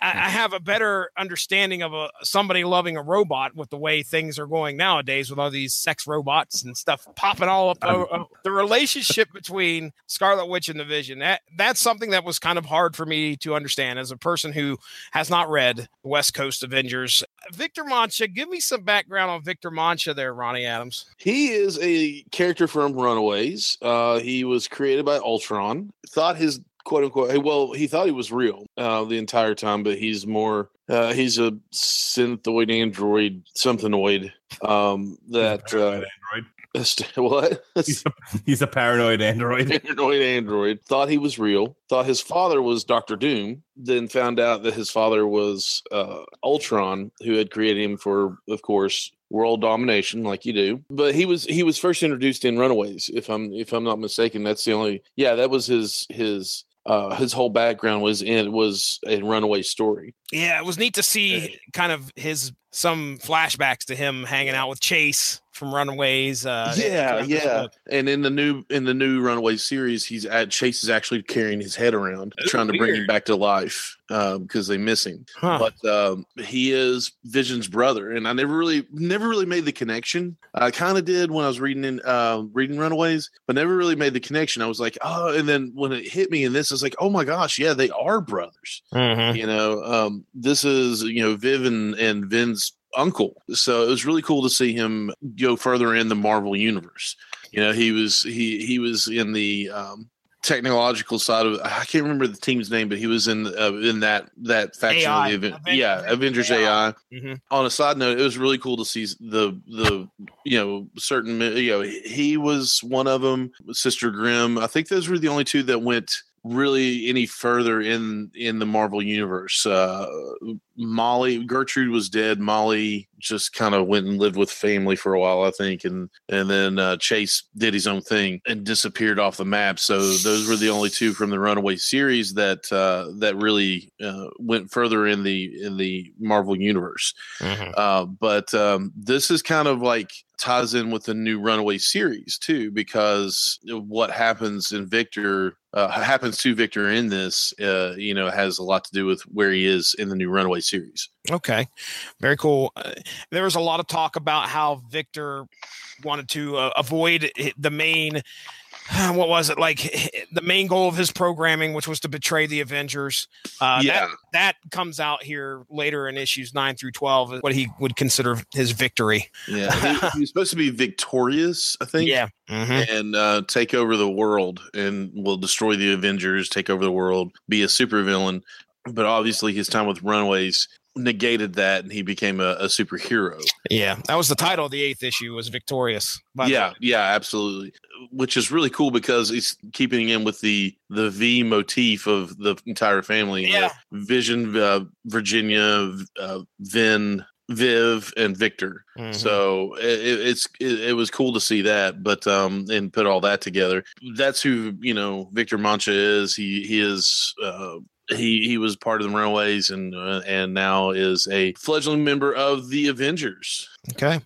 I, have a better understanding of a somebody loving a robot with the way things are going nowadays with all these sex robots and stuff popping all up. Um, the relationship between Scarlet Witch and the Vision that that's something that was kind of hard for me to understand as a person who has not read West Coast Avengers. Victor Mancha, give me some background on Victor Mancha there, Ronnie Adams. He is a character from Runaways. Uh, he was created by Ultron. Thought his quote unquote, well, he thought he was real uh, the entire time, but he's more, uh, he's a synthoid android, somethingoid. Um, that, uh, android. what? He's a, he's a paranoid android. paranoid android thought he was real thought his father was dr doom then found out that his father was uh, ultron who had created him for of course world domination like you do but he was he was first introduced in runaways if i'm if i'm not mistaken that's the only yeah that was his his uh his whole background was in was a runaway story. Yeah, it was neat to see kind of his some flashbacks to him hanging out with Chase from Runaways. Uh, yeah yeah and in the new in the new runaway series he's at chase is actually carrying his head around Ooh, trying to bring him back to life because they miss him Huh. but um, he is Vision's brother, and I never really, never really made the connection. I kind of did when I was reading in uh, reading Runaways, but never really made the connection. I was like, oh, and then when it hit me in this, I was like, oh my gosh, yeah, they are brothers. Mhm. You know, um, this is you know Viv and, and Vin's uncle, so it was really cool to see him go further in the Marvel universe. You know, he was he he was in the um, technological side of I can't remember the team's name, but he was in uh, in that that faction AI. of the event. Aven- yeah, Avengers AI. AI. Mhm. On a side note, it was really cool to see the the you know certain you know he was one of them. Sister Grimm. I think those were the only two that went really any further in in the Marvel universe. Uh, Molly Gertrude was dead. Molly just kind of went and lived with family for a while, I think, and and then uh, Chase did his own thing and disappeared off the map. So those were the only two from the Runaway series that uh, that really uh, went further in the in the Marvel universe. Mhm. Uh, but um, this is kind of like ties in with the new Runaway series too, because what happens in Victor uh, happens to Victor in this, uh, you know, has a lot to do with where he is in the new Runaway series. Okay, very cool. Uh, there was a lot of talk about how Victor wanted to uh, avoid the main what was it like the main goal of his programming, which was to betray the Avengers. Uh, Yeah. that, that comes out here later in issues nine through twelve. What he would consider his victory. Yeah, he, he was supposed to be victorious, I think. Yeah. Mhm. and uh, take over the world and will destroy the Avengers, take over the world, be a supervillain. But obviously, his time with Runaways negated that, and he became a, a superhero. Yeah, that was the title of the eighth issue. Was victorious. yeah, yeah, absolutely. Which is really cool because he's keeping in with the the V motif of the entire family. Yeah. Vision, uh, Virginia, uh, Vin, Viv, and Victor. Mhm. So it- it's it, it was cool to see that, but um, and put all that together. That's who you know Victor Mancha is. He he is. Uh, he he was part of the Runaways and uh, and now is a fledgling member of the Avengers. Okay.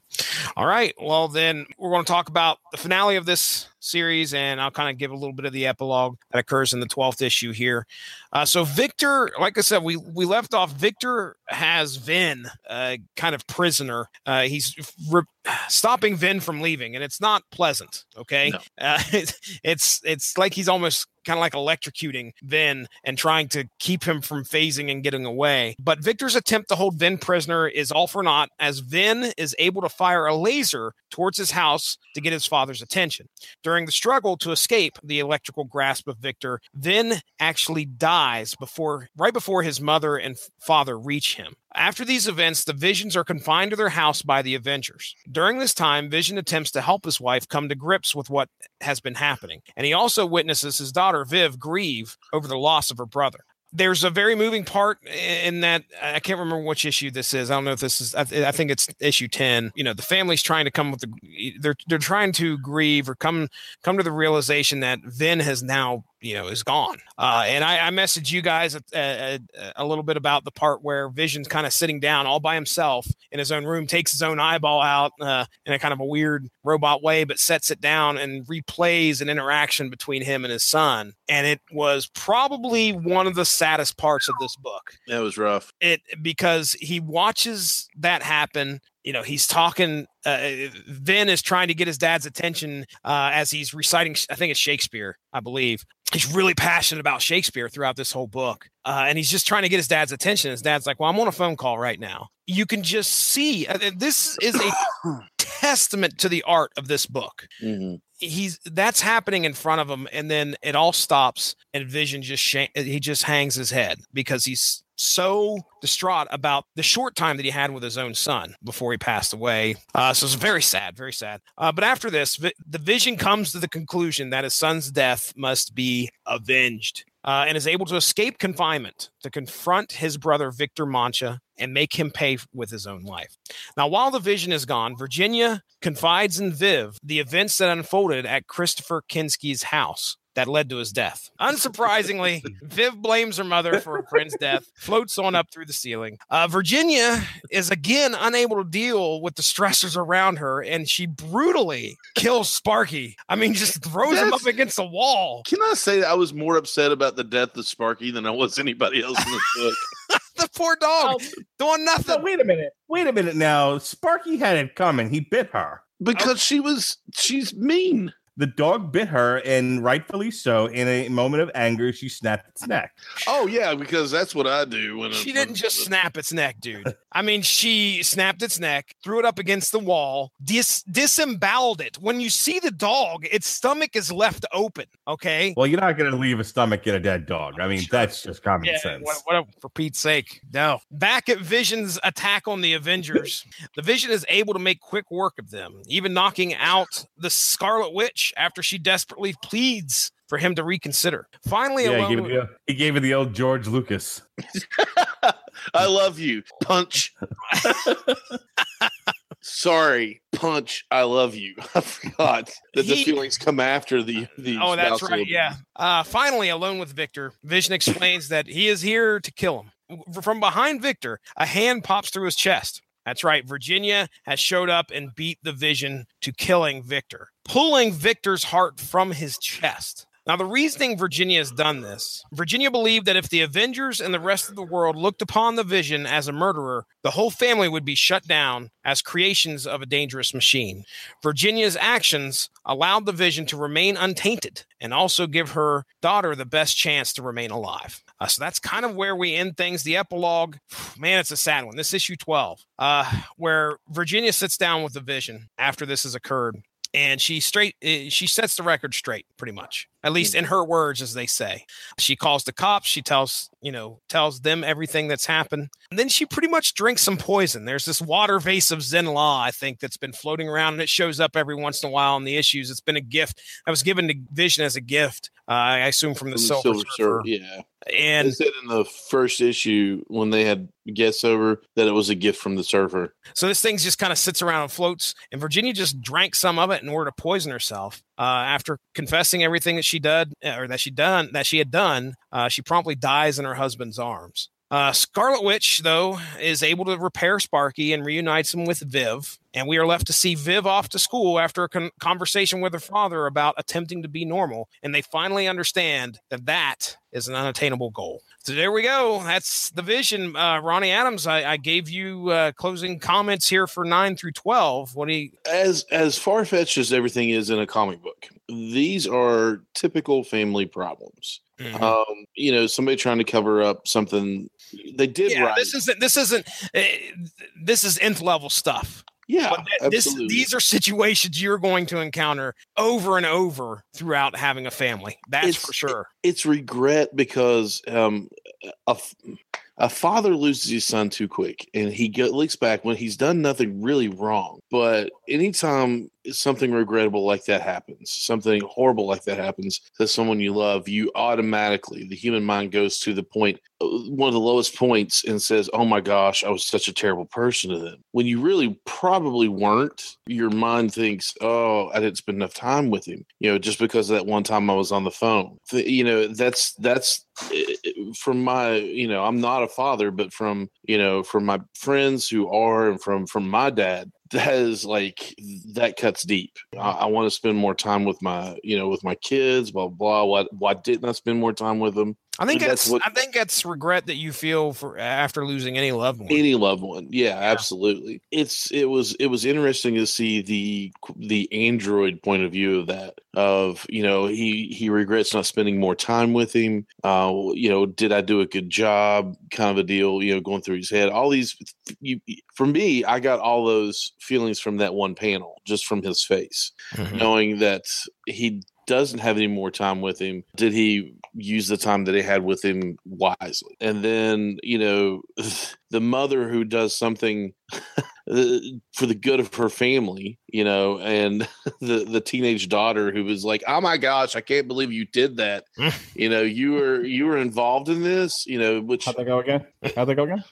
All right. Well, then we're going to talk about the finale of this series, and I'll kind of give a little bit of the epilogue that occurs in the 12th issue here. Uh, so, Victor, like I said, we, we left off. Victor has Vin uh, kind of prisoner. Uh, he's re- stopping Vin from leaving, and it's not pleasant. Okay. No. Uh, it's, it's, it's like he's almost kind of like electrocuting Vin and trying to keep him from phasing and getting away. But Victor's attempt to hold Vin prisoner is all for naught, as Vin is able to fire a laser towards his house to get his father's attention. During the struggle to escape the electrical grasp of Victor, Vin actually dies before right before his mother and father reach him. After these events, the Visions are confined to their house by the Avengers. During this time, Vision attempts to help his wife come to grips with what has been happening, and he also witnesses his daughter Viv grieve over the loss of her brother. There's a very moving part in that I can't remember which issue this is. I don't know if this is. I, I think it's issue ten. You know, the family's trying to come with the. They're they're trying to grieve or come come to the realization that Vin has now you know is gone. Uh, and I, I messaged you guys a, a, a little bit about the part where Vision's kind of sitting down all by himself in his own room, takes his own eyeball out uh, in a kind of a weird robot way, but sets it down and replays an interaction between him and his son. And it was probably one of the saddest parts of this book That was rough. it because he watches that happen you know he's talking uh, vin is trying to get his dad's attention uh, as he's reciting i think it's shakespeare i believe. He's really passionate about shakespeare throughout this whole book uh, and he's just trying to get his dad's attention. His dad's like well i'm on a phone call right now. You can just see uh, this is a testament to the art of this book. Mhm. he's that's happening in front of him and then it all stops and vision just sh- he just hangs his head because he's so distraught about the short time that he had with his own son before he passed away. Uh, so it's very sad very sad. Uh, but after this vi- the vision comes to the conclusion that his son's death must be avenged uh, and is able to escape confinement to confront his brother victor mancha and make him pay with his own life. Now, while the vision is gone, Virginia confides in Viv the events that unfolded at Christopher Kinski's house that led to his death. Unsurprisingly, Viv blames her mother for her friend's death, floats on up through the ceiling. Uh, Virginia is again unable to deal with the stressors around her, and she brutally kills Sparky. I mean, just throws him up against the wall. Can I say that I was more upset about the death of Sparky than I was anybody else in the book? The poor dog doing So nothing. wait a minute. Wait a minute now. Sparky had it coming. He bit her. because she was she's mean. The dog bit her, and rightfully so. In a moment of anger, she snapped its neck. Oh yeah, because that's what I do when She I- didn't just snap its neck, dude. I mean, she snapped its neck, threw it up against the wall, dis- disemboweled it. When you see the dog, its stomach is left open. Okay. Well, you're not going to leave a stomach in a dead dog. I mean, that's just common Yeah, sense. what, what, for Pete's sake, no. Back at Vision's attack on the Avengers, the Vision is able to make quick work of them, even knocking out the Scarlet Witch after she desperately pleads for him to reconsider. Finally, yeah, he alone gave, it with- the, he gave it the old George Lucas. I love you. Punch. Sorry, punch. I love you. I forgot that the He- feelings come after the the. Oh, that's right. abuse. Yeah. Uh, finally, alone with Victor, Vision explains that he is here to kill him. From behind Victor, a hand pops through his chest. That's right. Virginia has showed up and beat the Vision to killing Victor, pulling Victor's heart from his chest. Now, the reasoning Virginia has done this, Virginia believed that if the Avengers and the rest of the world looked upon the Vision as a murderer, the whole family would be shut down as creations of a dangerous machine. Virginia's actions allowed the Vision to remain untainted and also give her daughter the best chance to remain alive. Uh, so that's kind of where we end things. The epilogue, man, it's a sad one. This issue 12, uh, where Virginia sits down with the Vision after this has occurred and she straight eh, she sets the record straight pretty much at least in her words as they say she calls the cops she tells you know tells them everything that's happened and then she pretty much drinks some poison there's this water vase of Zenn-La i think that's been floating around and it shows up every once in a while in the issues it's been a gift i was given to vision as a gift uh, i assume from the From silver, Silver Surfer. Surfer, yeah. and they said in the first issue when they had guests over that it was a gift from the surfer. So this thing just kind of sits around and floats. And Virginia just drank some of it in order to poison herself. Uh, after confessing everything that she did or that she done that she had done, uh, she promptly dies in her husband's arms. Uh, Scarlet Witch, though, is able to repair Sparky and reunites him with Viv. And we are left to see Viv off to school after a con- conversation with her father about attempting to be normal. And they finally understand that that is an unattainable goal. So there we go. That's the vision. Uh, Ronnie Adams, I, I gave you uh, closing comments here for 9 through 12. What do you. As as far fetched as everything is in a comic book, these are typical family problems. Mhm. Um, you know, somebody trying to cover up something they did yeah, right. this isn't this isn't uh, this is nth level stuff. Yeah, But th- this, these are situations you're going to encounter over and over throughout having a family. That's It's- for sure. it's regret because um, a, f- a father loses his son too quick and he go, looks back when he's done nothing really wrong. But anytime something regrettable like that happens something horrible like that happens to someone you love you automatically the human mind goes to the uh, one of the lowest points and says oh my gosh i was such a terrible person to them. When you really probably weren't your mind thinks oh i didn't spend enough time with him you know just because of that one time i was on the phone. You know that's that's eh, from my you know i'm not a father but from you know from my friends who are and from from my dad that is like that cuts deep. I, I want to spend more time with my you know with my kids blah blah why, why didn't i spend more time with them? I think that's, that's what- I think that's regret that you feel for after losing any loved one. any loved one. Yeah, absolutely. It's it was it was interesting to see the the android point of view of that of you know he he regrets not spending more time with him. Uh you know did i do a good job kind of a deal you know going through his head? All these you for me i got all those feelings from that one panel just from his face Mhm. knowing that he doesn't have any more time with him. Did he use the time that he had with him wisely? And then you know the mother who does something uh, for the good of her family you know and the the teenage daughter who was like oh my gosh i can't believe you did that you know you were you were involved in this you know which How'd that go again? How'd that go again?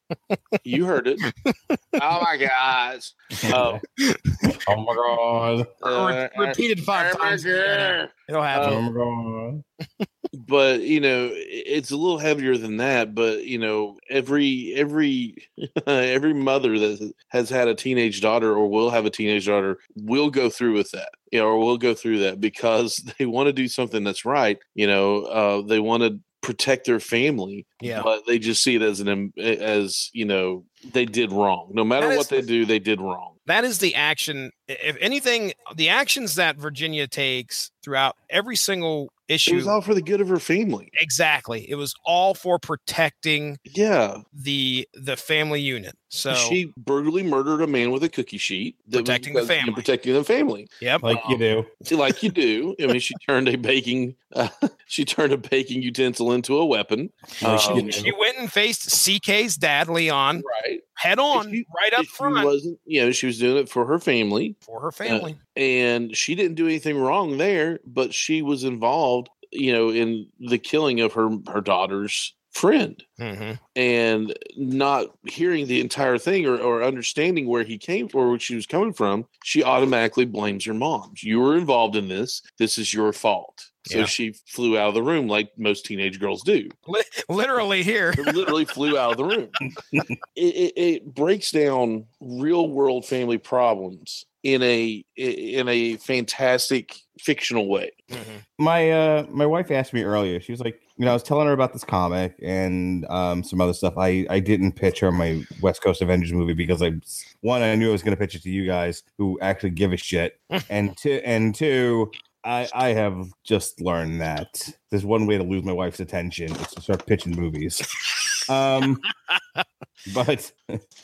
you heard it oh my gosh oh oh my god. uh, Re- repeated five oh my times. Yeah, God. It'll happen. Oh my god. But you know it's a little heavier than that but you know every every every mother that has had a teenage daughter or will have a teenage daughter will go through with that you know or will go through that because they want to do something that's right you know uh they want to protect their family Yeah. but they just see it as an as you know they did wrong no matter is- what they do they did wrong that is the action. If anything, the actions that Virginia takes throughout every single issue it was all for the good of her family exactly. It was all for protecting yeah the the family unit. So she brutally murdered a man with a cookie sheet that was Protecting the because- family. protecting the family yep. Like you do. Like you do. I mean, she turned a baking, uh, she turned a baking utensil into a weapon. Um, you do. she went and faced CK's dad, Leon, right. head on, she- right up She front wasn't, you know, she was doing it for her family, for her family. and she didn't do anything wrong there, but she was involved, you know, in the killing of her her daughter's friend. hmm and not hearing the entire thing or, or understanding where he came or where she was coming from, she automatically blames her mom. You were involved in this. This is your fault. So Yeah. she flew out of the room like most teenage girls do. Literally here. Literally flew out of the room. It, it, it breaks down real world family problems in a in a fantastic fictional way. my uh my wife asked me earlier she was like you know i was telling her about this comic and um some other stuff i i didn't pitch her my west coast avengers movie because i one i knew i was going to pitch it to you guys who actually give a shit and two and two I, I have just learned that there's one way to lose my wife's attention is to start pitching movies. Um, but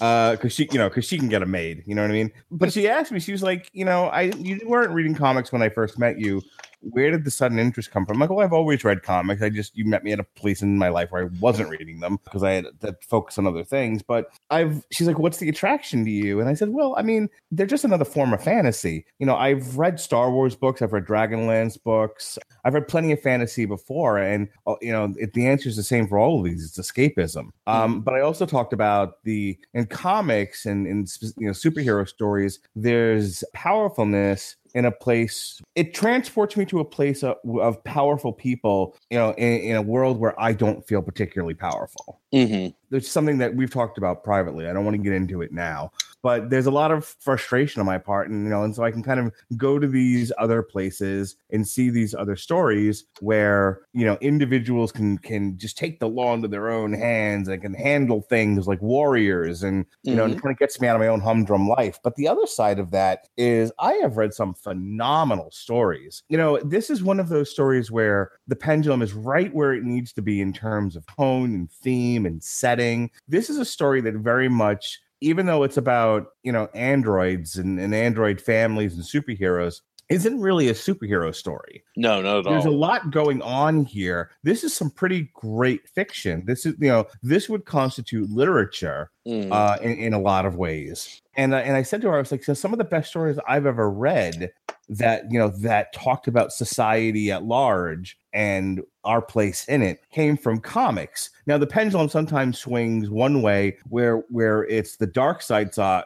uh, because she, you know, because she can get a maid, you know what I mean. But she asked me, she was like, you know, I you weren't reading comics when I first met you where did the sudden interest come from? I'm like, well, I've always read comics. I just you met me at a place in my life where I wasn't reading them because I had to focus on other things. But I've she's like, what's the attraction to you? And I said, well, I mean, they're just another form of fantasy. You know, I've read Star Wars books, I've read Dragonlance books, I've read plenty of fantasy before, and uh, you know, it, the answer is the same for all of these. It's escapism. Um, but I also talked about the in comics and in you know superhero stories, there's powerfulness in a place it transports me to a place of, of powerful people you know in, in, a world where i don't feel particularly powerful mm-hmm. there's something that we've talked about privately i don't want to get into it now but there's a lot of frustration on my part and you know and so i can kind of go to these other places and see these other stories where you know individuals can can just take the law into their own hands and can handle things like warriors and you mm-hmm. know and kind of gets me out of my own humdrum life. But the other side of that is i have read some phenomenal stories. You know this is one of those stories where the pendulum is right where it needs to be in terms of tone and theme and setting. This is a story that very much even though it's about you know androids and, and android families and superheroes isn't really a superhero story. No, no. There's a lot going on here. This is some pretty great fiction. This is, you know, this would constitute literature mm. uh, in, in a lot of ways. And uh, and I said to her, I was like, so some of the best stories I've ever read that you know that talked about society at large and our place in it came from comics. Now the pendulum sometimes swings one way where where it's the dark side uh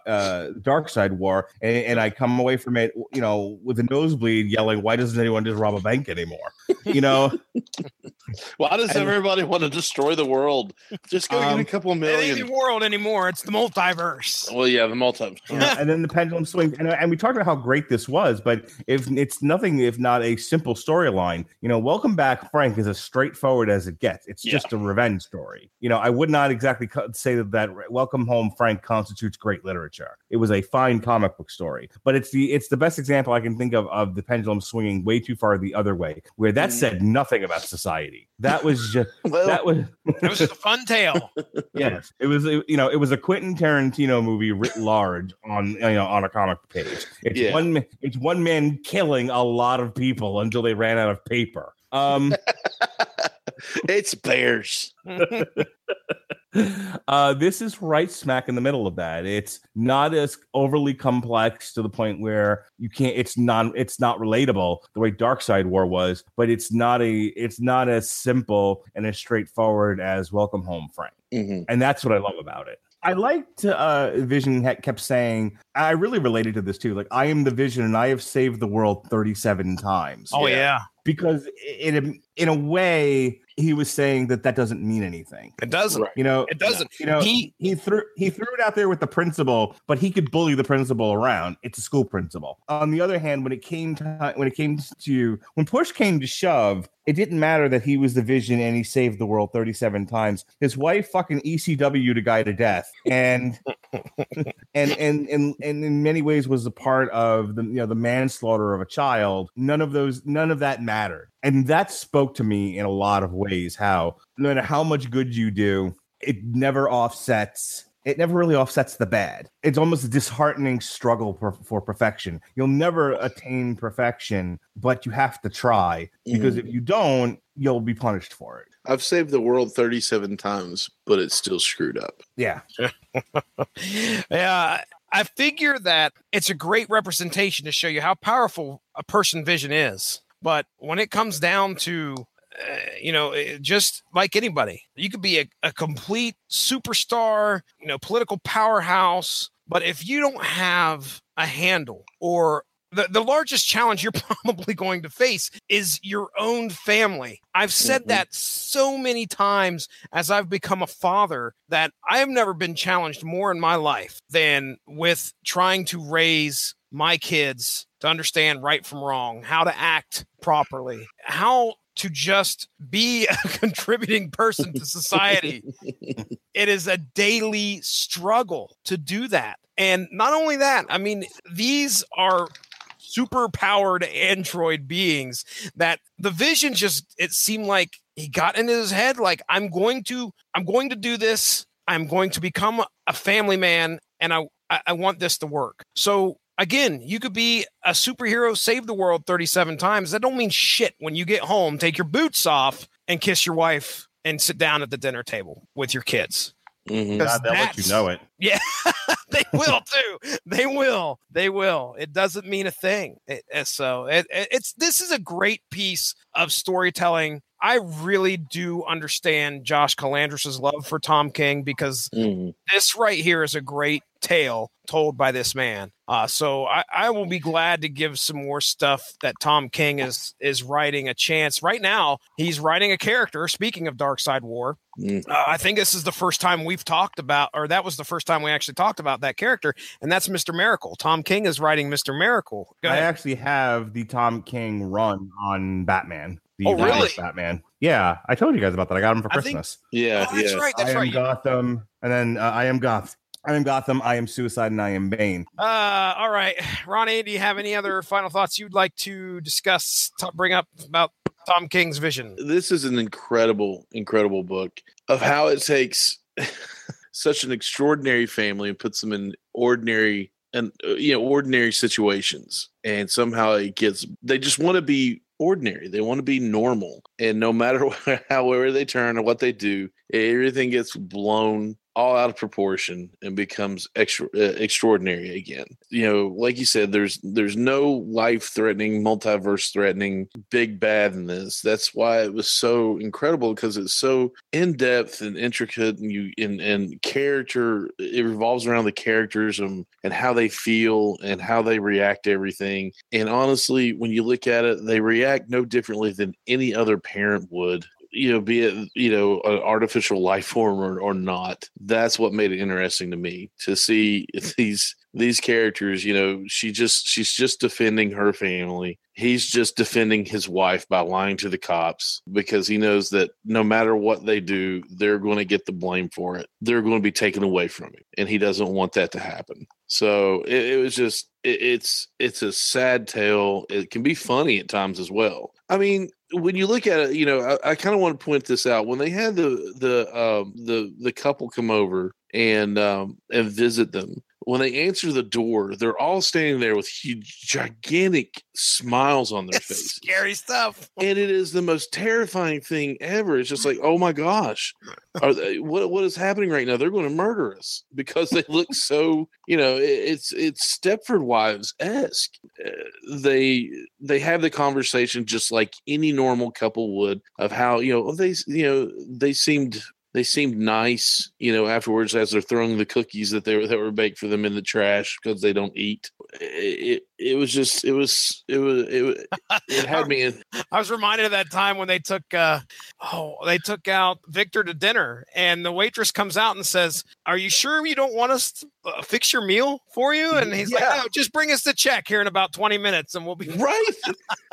Darkseid War and, and, I come away from it you know with a nosebleed yelling why doesn't anyone just rob a bank anymore? You know? Why does and, everybody want to destroy the world? Just go um, get a couple million it ain't the world anymore it's the multiverse. Well yeah the multiverse yeah, and then the pendulum swings. And, and we talked about how great this was but if it's nothing if not a simple storyline. You know welcome back frank is as straightforward as it gets. It's yeah. just a revenge story. You know i would not exactly say that that welcome home frank constitutes great literature. It was a fine comic book story. But it's the it's the best example i can think of of the pendulum swinging way too far the other way where that mm. said nothing about society. That was just well, that was it was just a fun tale. Yes. It was you know it was a quentin tarantino movie writ large on you know on a comic page it's yeah. one it's one man killing a lot of people until they ran out of paper um it's bears uh, this is right smack in the middle of that. It's not as overly complex to the point where you can't. It's non. It's not relatable the way Darkseid War was, but it's not a. It's not as simple and as straightforward as Welcome Home, Frank. Mm-hmm. And that's what I love about it. I liked uh, Vision kept saying, I really related to this too. Like, I am the Vision and I have saved the world 37 times. Oh, yeah. yeah. Because in a, in a way, he was saying that that doesn't mean anything. It doesn't. You know, it doesn't. You know, he he threw he threw it out there with the principal, but he could bully the principal around. It's a school principal. On the other hand, when it came to when it came to when push came to shove, it didn't matter that he was the vision and he saved the world 37 times. His wife fucking ECW to guy to death. And and and and and in many ways was a part of the you know the manslaughter of a child. None of those none of that mattered. And that spoke to me in a lot of ways how no matter how much good you do, it never offsets it never really offsets the bad. It's almost a disheartening struggle for, for perfection. You'll never attain perfection, but you have to try because mm. if you don't, you'll be punished for it. I've saved the world 37 times, but it's still screwed up. Yeah. yeah. I figure that it's a great representation to show you how powerful a person vision is. But when it comes down to uh, you know, eh, just like anybody, you could be a, a complete superstar, you know, political powerhouse. But if you don't have a handle or the, the largest challenge you're probably going to face is your own family. I've said mm-hmm. that so many times as I've become a father that I have never been challenged more in my life than with trying to raise my kids to understand right from wrong, how to act properly, how to just be a contributing person to society. it is a daily struggle to do that. And not only that, I mean, these are super powered android beings that the vision just it seemed like he got into his head like i'm going to i'm going to do this i'm going to become a family man and i i, I want this to work so again you could be a superhero save the world 37 times that don't mean shit when you get home take your boots off and kiss your wife and sit down at the dinner table with your kids Mhm. Because God, they'll let you know it. yeah, they will too. They will. They will. It doesn't mean a thing. It, it- so it, it- it's this is a great piece of storytelling. I really do understand Josh Calandris's love for Tom King because Mhm. this right here is a great tale told by this man. Uh, so I, I will be glad to give some more stuff that Tom King is is writing a chance. Right now, he's writing a character. Speaking of Darkseid War, Mm. uh, I think this is the first time we've talked about, or that was the first time we actually talked about that character, and that's Mr. Miracle. Tom King is writing Mr. Miracle. I actually have the Tom King run on Batman. The Oh, really? Batman. Yeah, I told you guys about that. I got him for I think- Christmas. Yeah, oh, that's yeah. right. That's I am right. Gotham, and then uh, I am Goth. I am Gotham. I am Suicide, and I am Bane. Uh, all right, Ronnie, do you have any other final thoughts you'd like to discuss, to bring up about Tom King's vision? This is an incredible, incredible book of how it takes such an extraordinary family and puts them in ordinary and uh, you know ordinary situations, and somehow it gets. They just want to be ordinary. They want to be normal, and no matter where, however they turn or what they do, everything gets blown all out of proportion and becomes extra uh, extraordinary again. You know, like you said, there's there's no life threatening, multiverse threatening big bad in this. That's why it was so incredible because it's so in depth and intricate, and you and and character. It revolves around the characters and and how they feel and how they react to everything. And honestly, when you look at it, they react no differently than any other parent would you know, be it you know an artificial life form or, or not. That's what made it interesting to me to see these these characters. You know, she just she's just defending her family. He's just defending his wife by lying to the cops because he knows that no matter what they do, they're going to get the blame for it. They're going to be taken away from him, and he doesn't want that to happen. So it, it was just it, it's it's a sad tale. It can be funny at times as well. I mean, when you look at it, you know, I, I kind of want to point this out. When they had the the um, the the couple come over and um, and visit them, when they answer the door, they're all standing there with huge, gigantic smiles on their faces scary stuff. and it is the most terrifying thing ever. It's just like, oh my gosh, are they, what what is happening right now? They're going to murder us because they look so, you know, it, it's it's Stepford Wives esque. Uh, they they have the conversation just like any normal couple would of how you know they you know they seemed they seemed nice, you know, afterwards as they're throwing the cookies that they were that were baked for them in the trash because they don't eat. It, it was just it was it was it, it had me in, I was reminded of that time when they took uh oh they took out Victor to dinner and the waitress comes out and says, "Are you sure you don't want us to uh, fix your meal for you?" And he's Yeah. like, "No, just bring us the check here in about 20 minutes and we'll be right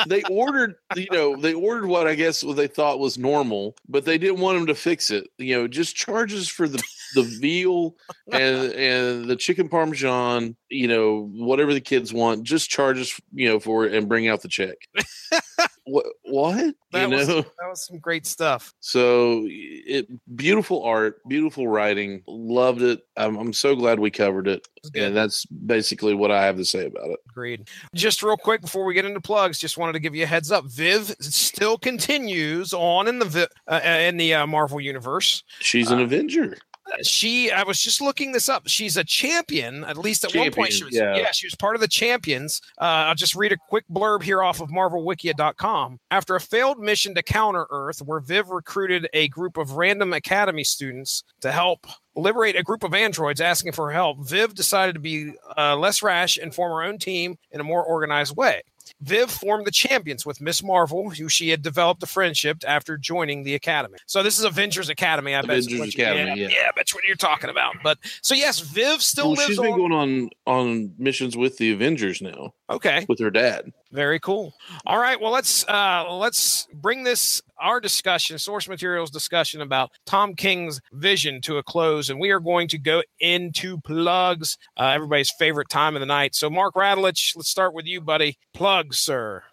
they ordered you know they ordered what i guess what they thought was normal but they didn't want them to fix it you know just charges for the the veal and and the chicken parmesan you know whatever the kids want just charges you know for it and bring out the check what what That you was- know That was some great stuff. so it beautiful art beautiful writing loved it i'm, I'm so glad we covered it It and that's basically what i have to say about it Agreed. Just real quick before we get into plugs, just wanted to give you a heads up. Viv still continues on in the uh, uh, in the uh, Marvel universe. she's an avenger Uh, She, I was just looking this up. She's a champion. At least at one point, she was. yeah. Yeah. she was part of the champions. Uh, I'll just read a quick blurb here off of MarvelWikia.com. After a failed mission to counter Earth, where Viv recruited a group of random academy students to help liberate a group of androids asking for help, Viv decided to be uh, less rash and form her own team in a more organized way. Viv formed the champions with Miss Marvel, who she had developed a friendship after joining the Academy. So this is Avengers Academy. I bet Avengers what you- Academy, yeah, yeah. yeah, bet you what you're talking about. But so yes, Viv still Well, lives she's been on. going on on missions with the Avengers now okay, with her dad. very cool. All right, well let's uh let's bring this our discussion, source materials discussion about Tom King's vision to a close, and we are going to go into plugs. Uh, everybody's favorite time of the night. So Mark Radulich, let's start with you, buddy. Plugs, sir.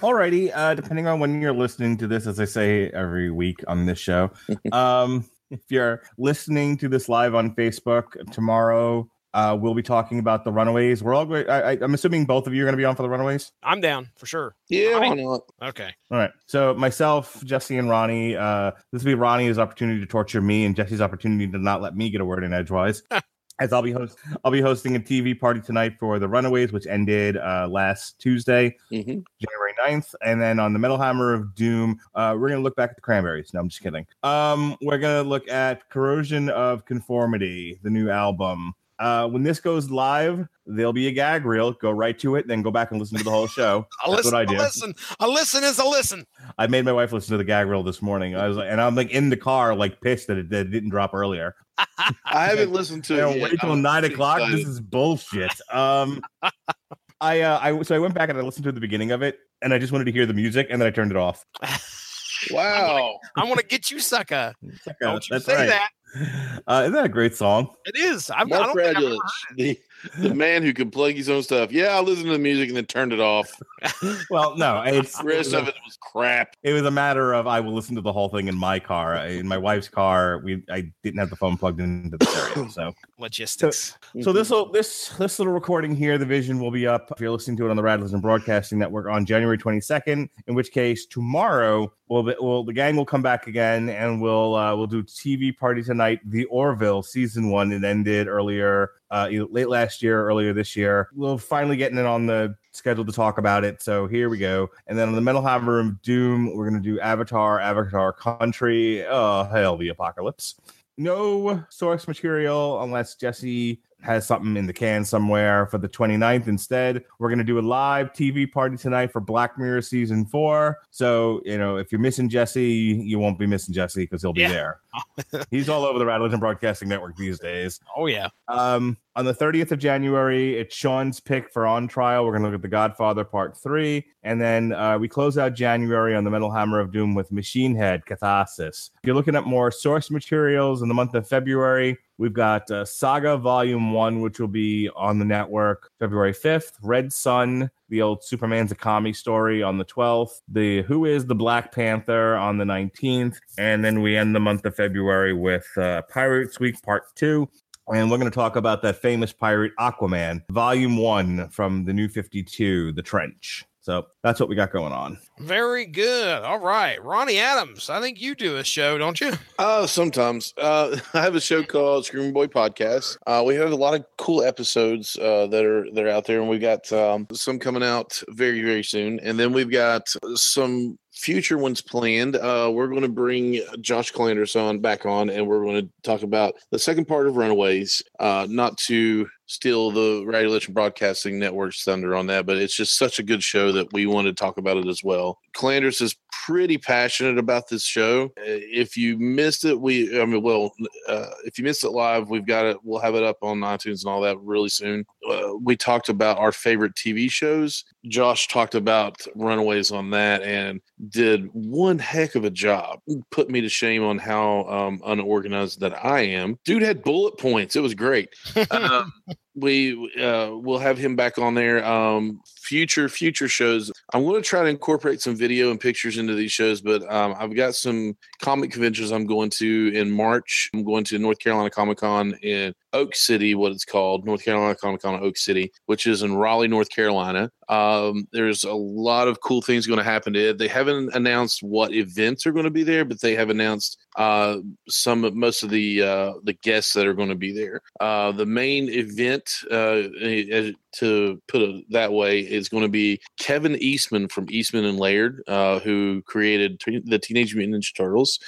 Alrighty, uh, depending on when you're listening to this, as I say every week on this show, um, if you're listening to this live on Facebook tomorrow, uh, we'll be talking about the Runaways. We're all great. I, I, I'm assuming both of you are going to be on for the Runaways. I'm down for sure. Yeah, why not? Okay. All right. So myself, Jesse, and Ronnie. Uh, this will be Ronnie's opportunity to torture me, and Jesse's opportunity to not let me get a word in edgewise. As I'll be host, I'll be hosting a TV party tonight for the Runaways, which ended uh, last Tuesday, hmm January 9th. And then on the Metal Hammer of Doom, uh, we're gonna look back at the Cranberries. No, I'm just kidding. Um, we're gonna look at Corrosion of Conformity, the new album. Uh, when this goes live, there'll be a gag reel. Go right to it, then go back and listen to the whole show. That's listen, what I a do. listen, a listen is a listen. I made my wife listen to the gag reel this morning. I was like, and I'm like in the car, like pissed that it, that it didn't drop earlier. I haven't listened to it. yet. wait till I'm nine o'clock. excited. This is bullshit. Um, I uh, I so I went back and I listened to the beginning of it, and I just wanted to hear the music, and then I turned it off. wow. I want to get you, sucker. It's like, uh, Don't you say right. that. Uh, isn't that a great song? It is. I'm, I Mark don't think I've Radulich, the, the man who can plug his own stuff. Yeah, I listened to the music and then turned it off. Well, no, it's The rest of it was crap. It was a matter of I will listen to the whole thing in my car. In my wife's car, we I didn't have the phone plugged into the stereo, so logistics. So this will this this little recording here, the vision will be up if you're listening to it on the Radulich and Broadcasting Network on January 22nd. In which case, tomorrow we'll be, we'll the gang will come back again and we'll uh, we'll do TV party tonight. The Orville season one it ended earlier, uh, late last year, earlier this year. We'll finally getting it on the schedule to talk about it. So here we go. And then on the Metal Hammer of Doom, we're gonna do Avatar, Avatar Country. Oh hell, the apocalypse no source material unless Jesse has something in the can somewhere for the 29th. Instead, we're going to do a live TV party tonight for Black Mirror season four. So, you know, if you're missing Jesse, you won't be missing Jesse because he'll be Yeah. there. He's all over the Radulich Broadcasting Network these days. Oh yeah. Um, on the 30th of January, it's Sean's pick for On Trial. We're going to look at The Godfather Part 3. And then uh, we close out January on the Metal Hammer of Doom with Machine Head Catharsis. If you're looking at more source materials in the month of February, we've got uh, Saga Volume 1, which will be on the network February 5th. Red Son, the old Superman Zakami story on the 12th. The Who is the Black Panther on the 19th. And then we end the month of February with uh, Pirates Week Part 2 and we're going to talk about that famous pirate Aquaman, Volume One from the New Fifty Two, The Trench. So that's what we got going on. Very good. All right, Ronnie Adams. I think you do a show, don't you? Uh, sometimes. Uh, I have a show called Screaming Boy Podcast. Uh, we have a lot of cool episodes uh, that are that are out there, and we've got um, some coming out very very soon. And then we've got some future ones planned. Uh, we're going to bring Josh Clanders on back on, and we're going to talk about the second part of Runaways. Uh, not to steal the Radio Regulation Broadcasting Network's thunder on that, but it's just such a good show that we want to talk about it as well. Clanders is pretty passionate about this show. Uh, If you missed it, we, I mean, well, uh, if you missed it live, we've got it. We'll have it up on iTunes and all that really soon. Uh, we talked about our favorite TV shows. Josh talked about Runaways on that and did one heck of a job. Put me to shame on how um, unorganized that I am. Dude had bullet points. It was great. Um, we uh, will have him back on there. Um, future future shows. I'm going to try to incorporate some video and pictures into these shows, but um, I've got some comic conventions I'm going to in March. I'm going to North Carolina Comic Con in Oak City, what it's called, North Carolina Comic Con Oak City, which is in Raleigh, North Carolina. Um, there's a lot of cool things going to happen to it. They haven't announced what events are going to be there, but they have announced uh, some of most of the uh, the guests that are going to be there. Uh, the main event, uh, eh, to put it that way, is going to be Kevin Eastman from Eastman and Laird, uh, who created the Teenage Mutant Ninja Turtles.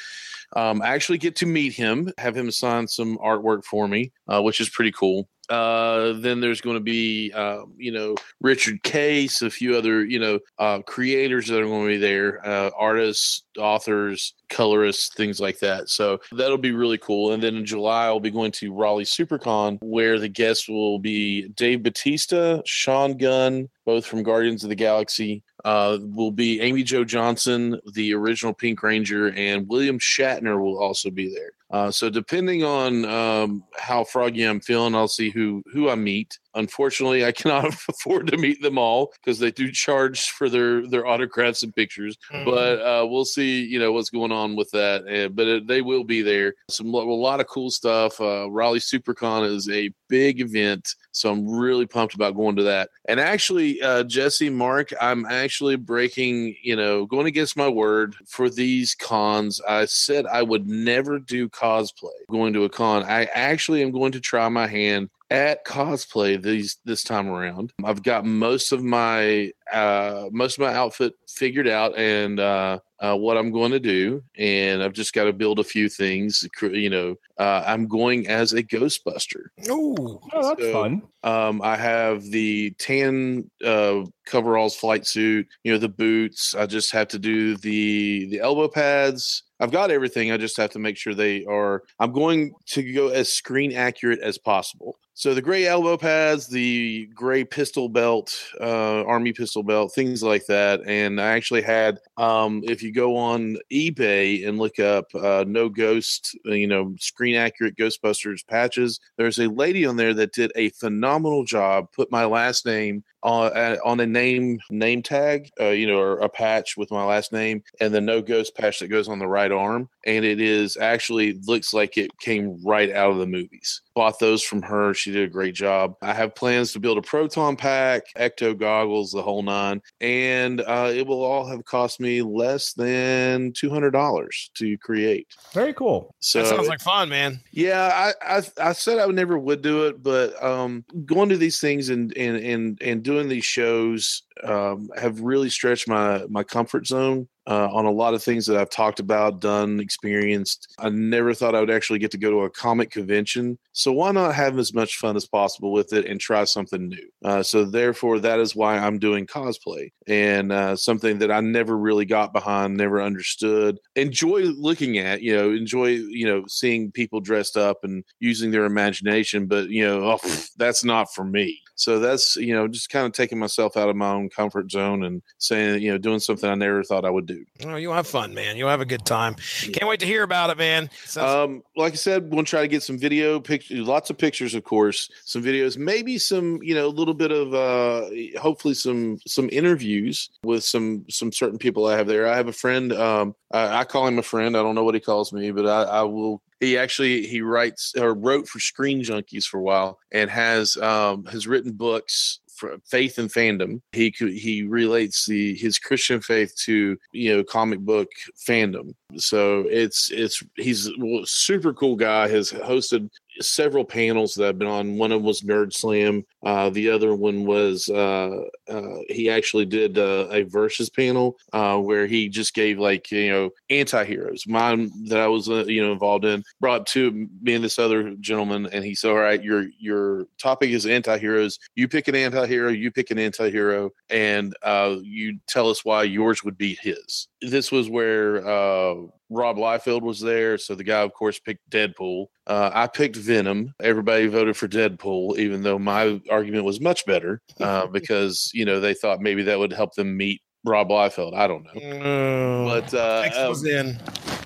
Um, I actually get to meet him, have him sign some artwork for me, uh, which is pretty cool. Uh, then there's going to be, um, you know, Richard Case, a few other, you know, uh, creators that are going to be there, uh, artists, authors, colorists, things like that. So that'll be really cool. And then in July, I'll be going to Raleigh SuperCon, where the guests will be Dave Bautista, Sean Gunn, both from Guardians of the Galaxy. Uh, will be Amy Jo Johnson, the original Pink Ranger, and William Shatner will also be there. Uh, so depending on um, how froggy I'm feeling, I'll see who who I meet. Unfortunately, I cannot afford to meet them all because they do charge for their their autographs and pictures. Mm-hmm. But uh, we'll see, you know, what's going on with that. Uh, but it, they will be there. Some a lot of cool stuff. Uh, Raleigh SuperCon is a big event, so I'm really pumped about going to that. And actually, uh, Jesse, Mark, I'm actually breaking, you know, going against my word for these cons. I said I would never do cosplay going to a con. I actually am going to try my hand at cosplay these this time around. I've got most of my uh most of my outfit figured out and uh, uh what I'm going to do and I've just got to build a few things you know uh I'm going as a ghostbuster. Ooh. Oh, that's So- fun. Um I have the tan uh coveralls flight suit, you know the boots. I just have to do the the elbow pads. I've got everything. I just have to make sure they are. I'm going to go as screen accurate as possible. So the gray elbow pads, the gray pistol belt, uh, army pistol belt, things like that. And I actually had, um, if you go on eBay and look up uh, no ghost, uh, you know, screen accurate Ghostbusters patches, there's a lady on there that did a phenomenal job. Put my last name on uh, on a name name tag, uh, you know, or a patch with my last name, and the no ghost patch that goes on the right arm, and it is actually looks like it came right out of the movies. Bought those from her. Did a great job. I have plans to build a proton pack, ecto goggles, the whole nine, and uh, it will all have cost me less than two hundred dollars to create. Very cool. So that sounds like fun, man. yeah, I, I I said I would never would do it, but um, going to these things and and and and doing these shows um, have really stretched my my comfort zone uh, on a lot of things that I've talked about, done, experienced. I never thought I would actually get to go to a comic convention, so why not have as much fun as possible with it and try something new? Uh, so therefore, that is why I'm doing cosplay and uh, something that I never really got behind, never understood. Enjoy looking at, you know, enjoy you know seeing people dressed up and using their imagination, but you know, oh, that's not for me. So that's you know just kind of taking myself out of my own comfort zone and saying you know doing something I never thought I would do. Oh, you'll have fun, man. You'll have a good time. Can't wait to hear about it, man. Sounds- Um, like I said, we'll try to get some video pictures, lots of pictures, of course, some videos, maybe some, you know, a little bit of, uh, hopefully some some interviews with some some certain people I have there. I have a friend. Um, I, I call him a friend. I don't know what he calls me, but I, I will. He actually he writes or wrote for Screen Junkies for a while and has um, has written books for faith and fandom. He he relates the his Christian faith to you know comic book fandom. So it's it's he's a super cool guy. Has hosted several panels that I've been on. One of them was Nerd Slam. Uh, the other one was uh, uh, he actually did uh, a versus panel uh, where he just gave like you know anti-heroes. Mine that I was uh, you know involved in brought to me and this other gentleman, and he said, "All right, your your topic is anti-heroes. You pick an anti-hero. You pick an anti-hero, and you tell us why yours would be his." This was where uh, Rob Liefeld was there, so the guy, of course, picked Deadpool. Uh, I picked Venom. Everybody voted for Deadpool, even though my argument was much better uh, because you know they thought maybe that would help them meet Rob Liefeld. I don't know, Mm, but uh, Fix um, was in.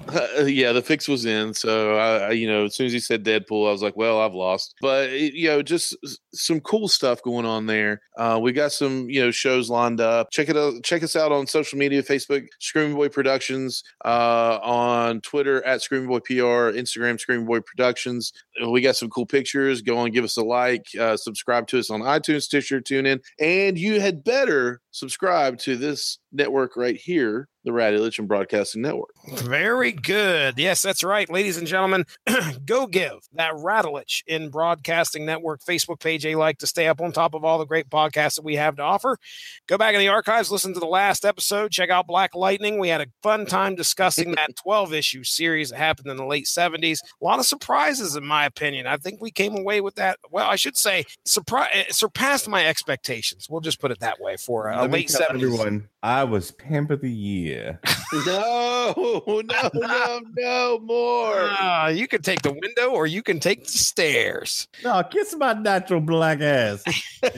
yeah, the fix was in. So I, I, you know, as soon as he said Deadpool, I was like, well, I've lost. But it, you know, just some cool stuff going on there. Uh, we got some you know shows lined up. Check it out. Check us out on social media: Facebook, Screaming Boy Productions, uh, on Twitter at Screaming Boy PR, Instagram Screaming Boy Productions. We got some cool pictures. Go on, give us a like, uh, subscribe to us on iTunes, Stitcher, TuneIn, and you had better subscribe to this network right here the Radulich in Broadcasting Network. Very good. Yes, that's right. Ladies and gentlemen, go give that Radulich in Broadcasting Network Facebook page a like to stay up on top of all the great podcasts that we have to offer. Go back in the archives, listen to the last episode, check out Black Lightning. We had a fun time discussing that 12 issue series that happened in the late 70s. A lot of surprises, in my opinion. I think we came away with that. Well, I should say, surpri- eh, surpassed my expectations. We'll just put it that way for a Let late 70s. everyone, I was pimp of the year. Yeah. No, no, no, no more. Ah, you can take the window or you can take the stairs. No, kiss my natural black ass.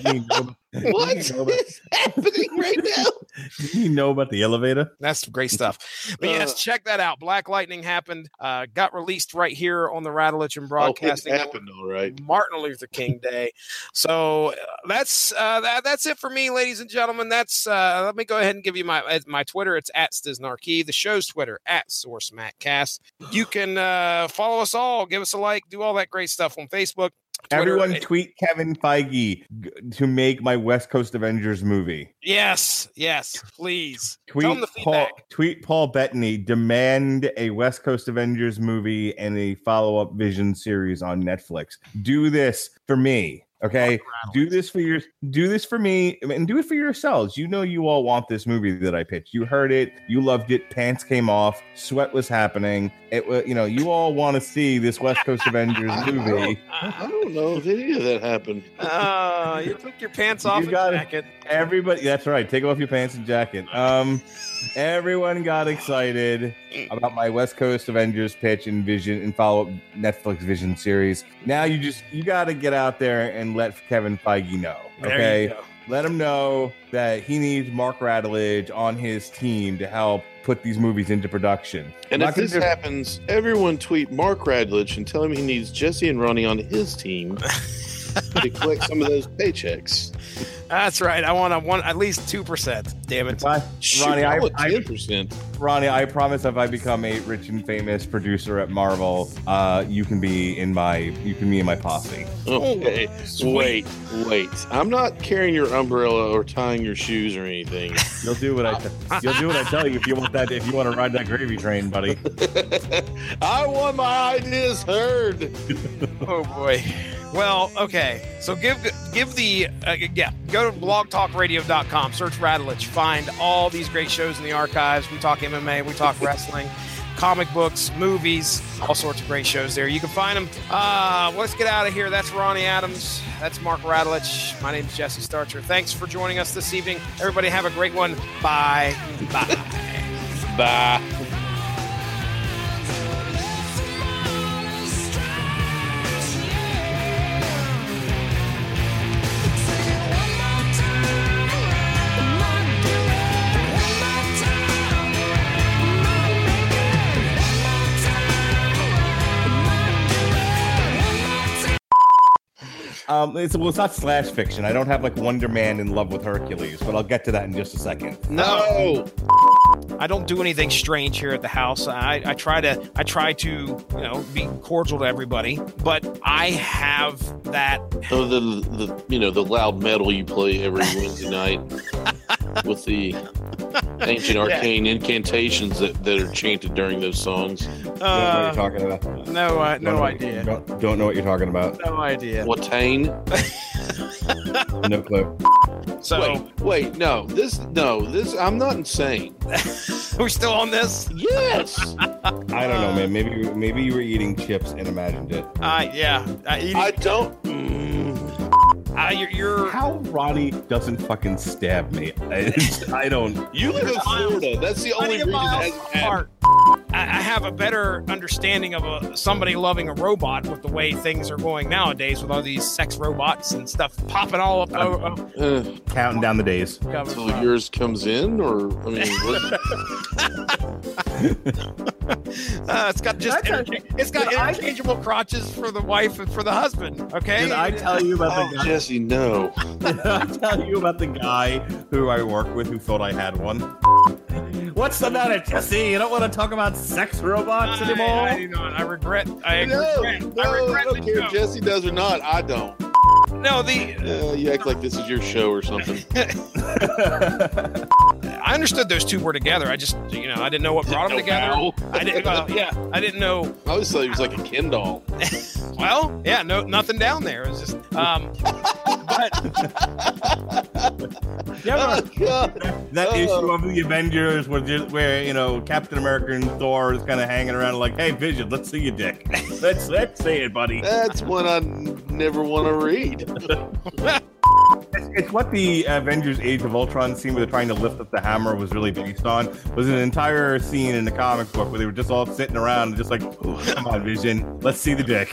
you know- What you about- is happening right now? you know about the elevator? That's great stuff. But yes, Uh. check that out. Black Lightning happened. Uh, got released right here on the Radulich and Oh, it Broadcasting. Network. happened, all right. Martin Luther King Day. So uh, that's uh, that, that's it for me, ladies and gentlemen. That's uh, let me go ahead and give you my uh, my Twitter. It's at The show's Twitter at Source Matcast. You can uh, follow us all, give us a like, do all that great stuff on Facebook. Twitter. Everyone tweet Kevin Feige to make my West Coast Avengers movie. Yes, yes, please. Tweet Tell them the Paul, tweet Paul Bettany, demand a West Coast Avengers movie and a follow up Vision series on Netflix. Do this for me. Okay, do this for your do this for me and do it for yourselves. You know you all want this movie that I pitched. You heard it, you loved it, pants came off, sweat was happening. It was you know, you all want to see this West Coast Avengers movie. I don't know if any of that happened. Uh, you took your pants off You and got jacket. Everybody, that's right. Take off your pants and jacket. Um, everyone got excited about my West Coast Avengers pitch and Vision and follow up Netflix Vision series. Now you just you got to get out there and let Kevin Feige know. Okay, let him know that he needs Mark Radulich on his team to help put these movies into production. And Not if this just- happens, everyone tweet Mark Radulich and tell him he needs Jesse and Ronnie on his team to collect some of those paychecks. That's right. I want a one at least two percent. Damn it. Bye. Shoot, Ronnie, I- I ten percent. Ronnie, I promise if I become a rich and famous producer at Marvel, uh, you can be in my you can be in my posse. Okay, sweet. wait, wait. I'm not carrying your umbrella or tying your shoes or anything. You'll do what I t- you'll do what I tell you if you want that if you want to ride that gravy train, buddy. I want my ideas heard. Oh boy. Well, okay. So give give the uh, yeah. Go to blogtalkradio.com. Search Radulich. Find all these great shows in the archives. We talk MMA. We talk wrestling. Comic books, movies, all sorts of great shows there. You can find them. Uh, let's get out of here. That's Ronnie Adams. That's Mark Radulich. My name is Jesse Starcher. Thanks for joining us this evening. Everybody have a great one. Bye. Bye. Bye. Um, it's well, it's not slash fiction. I don't have like Wonder Man in love with Hercules, but I'll get to that in just a second. No. I don't do anything strange here at the house. I, I try to I try to you know be cordial to everybody, but I have that. Oh, the, the you know the loud metal you play every Wednesday night with the ancient arcane incantations that, that are chanted during those songs. don't know what Uh, you're talking about. no, uh, Don't no know- idea. Don't, don't know what you're talking about. No idea. Watain. No clue. So Wait, wait, no, this, no, this. I'm not insane. we're still on this. Yes. I don't know, man. Maybe maybe you were eating chips and imagined it. Uh, yeah. Uh, eating- I don't. Mm, uh, you're, you're How Ronnie doesn't fucking stab me? I, I don't. you live in Florida. That's the only plenty of reason it miles hasn't happened. apart. I, I have a better understanding of a, somebody loving a robot with the way things are going nowadays with all these sex robots and stuff popping all up. over Uh, Counting down the days. until yours comes in, or I mean, what, Uh, it's got just That's a- it's got Did I- interchangeable crotches for the wife and for the husband. Okay. Did I tell you about oh, the guy? Jesse, no. Did I tell you about the guy who I work with who thought I had one? What's the matter, Jesse? You don't want to talk about sex robots I, anymore? I, you know, I regret. I No, regret. no, I I regret don't the care if. Jesse does or not. I don't. No, the Uh, you act like this is your show or something. I I understood those two were together. I just, you know, I didn't know what brought them Don't together. know. I didn't. Well, yeah, I didn't know. I always thought he was like a Ken doll. Well, yeah, no, nothing down there. It was just. Um, but Yeah, Oh, but God. that Oh. issue of the Avengers where, where you know Captain America and Thor is kind of hanging around like, "Hey, Vision, let's see your dick. let's let's see it, buddy." That's one I never want to read. It's, what the Avengers Age of Ultron scene where they're trying to lift up the hammer was really based on. Was an entire scene in the comic book where they were just all sitting around and just like, come on, Vision, let's see the dick.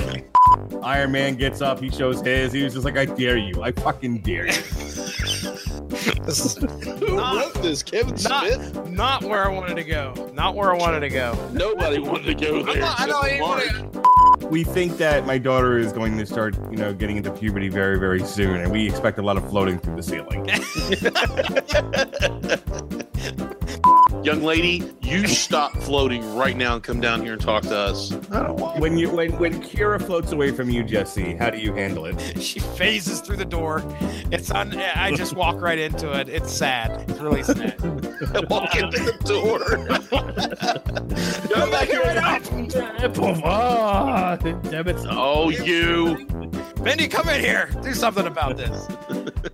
Iron Man gets up, he shows his, he was just like, I dare you, I fucking dare you. this is Who Not- wrote this? Kevin not, Smith? not where I wanted to go. Not where I wanted to go. Nobody wanted to go there. not- I except know, I for didn't Mark. wanna- We think that my daughter is going to start, you know, getting into puberty very, very soon, and we expect a lot of floating through the ceiling. Young lady, you stop floating right now and come down here and talk to us. I don't want. When you when when Kira floats away from you, Jesse, how do you handle it? She phases through the door. It's on. I just walk right into it. It's sad. It's really sad. Walk into the door. Come back here. oh, you. Mindy, come in here. Do something about this.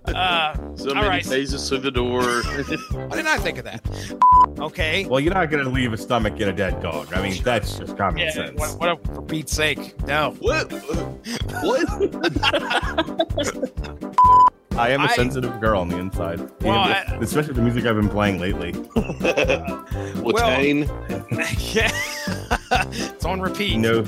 Uh, So All many right. phases through the door. why didn't I think of that? Okay. Well, you're not going to leave a stomach in a dead dog. I mean, that's just common Yeah. sense. What, what, for Pete's sake, no. what? What? I am a I- sensitive girl on the inside, Well, Even I- especially the music I've been playing lately. Watain. yeah. it's on repeat. No,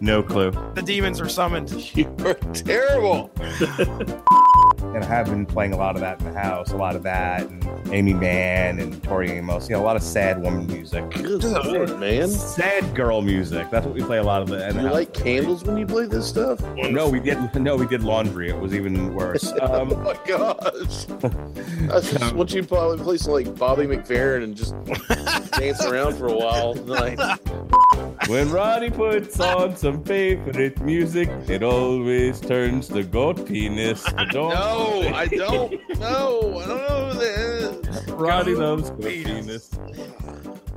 no clue. The demons are summoned. You are terrible. And I have been playing a lot of that in the house, a lot of that, and Aimee Mann and Tori Amos. You know, a lot of sad woman music. Good lord, man. Sad girl music. That's what we play a lot of the. in the You house. light candles when you play this stuff? No, we did. No, we did laundry. It was even worse. Um, my gosh. I just want you probably play some like Bobby McFerrin and just dance around for a while. Like, when Ronnie puts on some favorite music, it always turns the goat penis. But don't no, I don't know. I don't know who that is. Ronnie Goat loves goat penis. penis.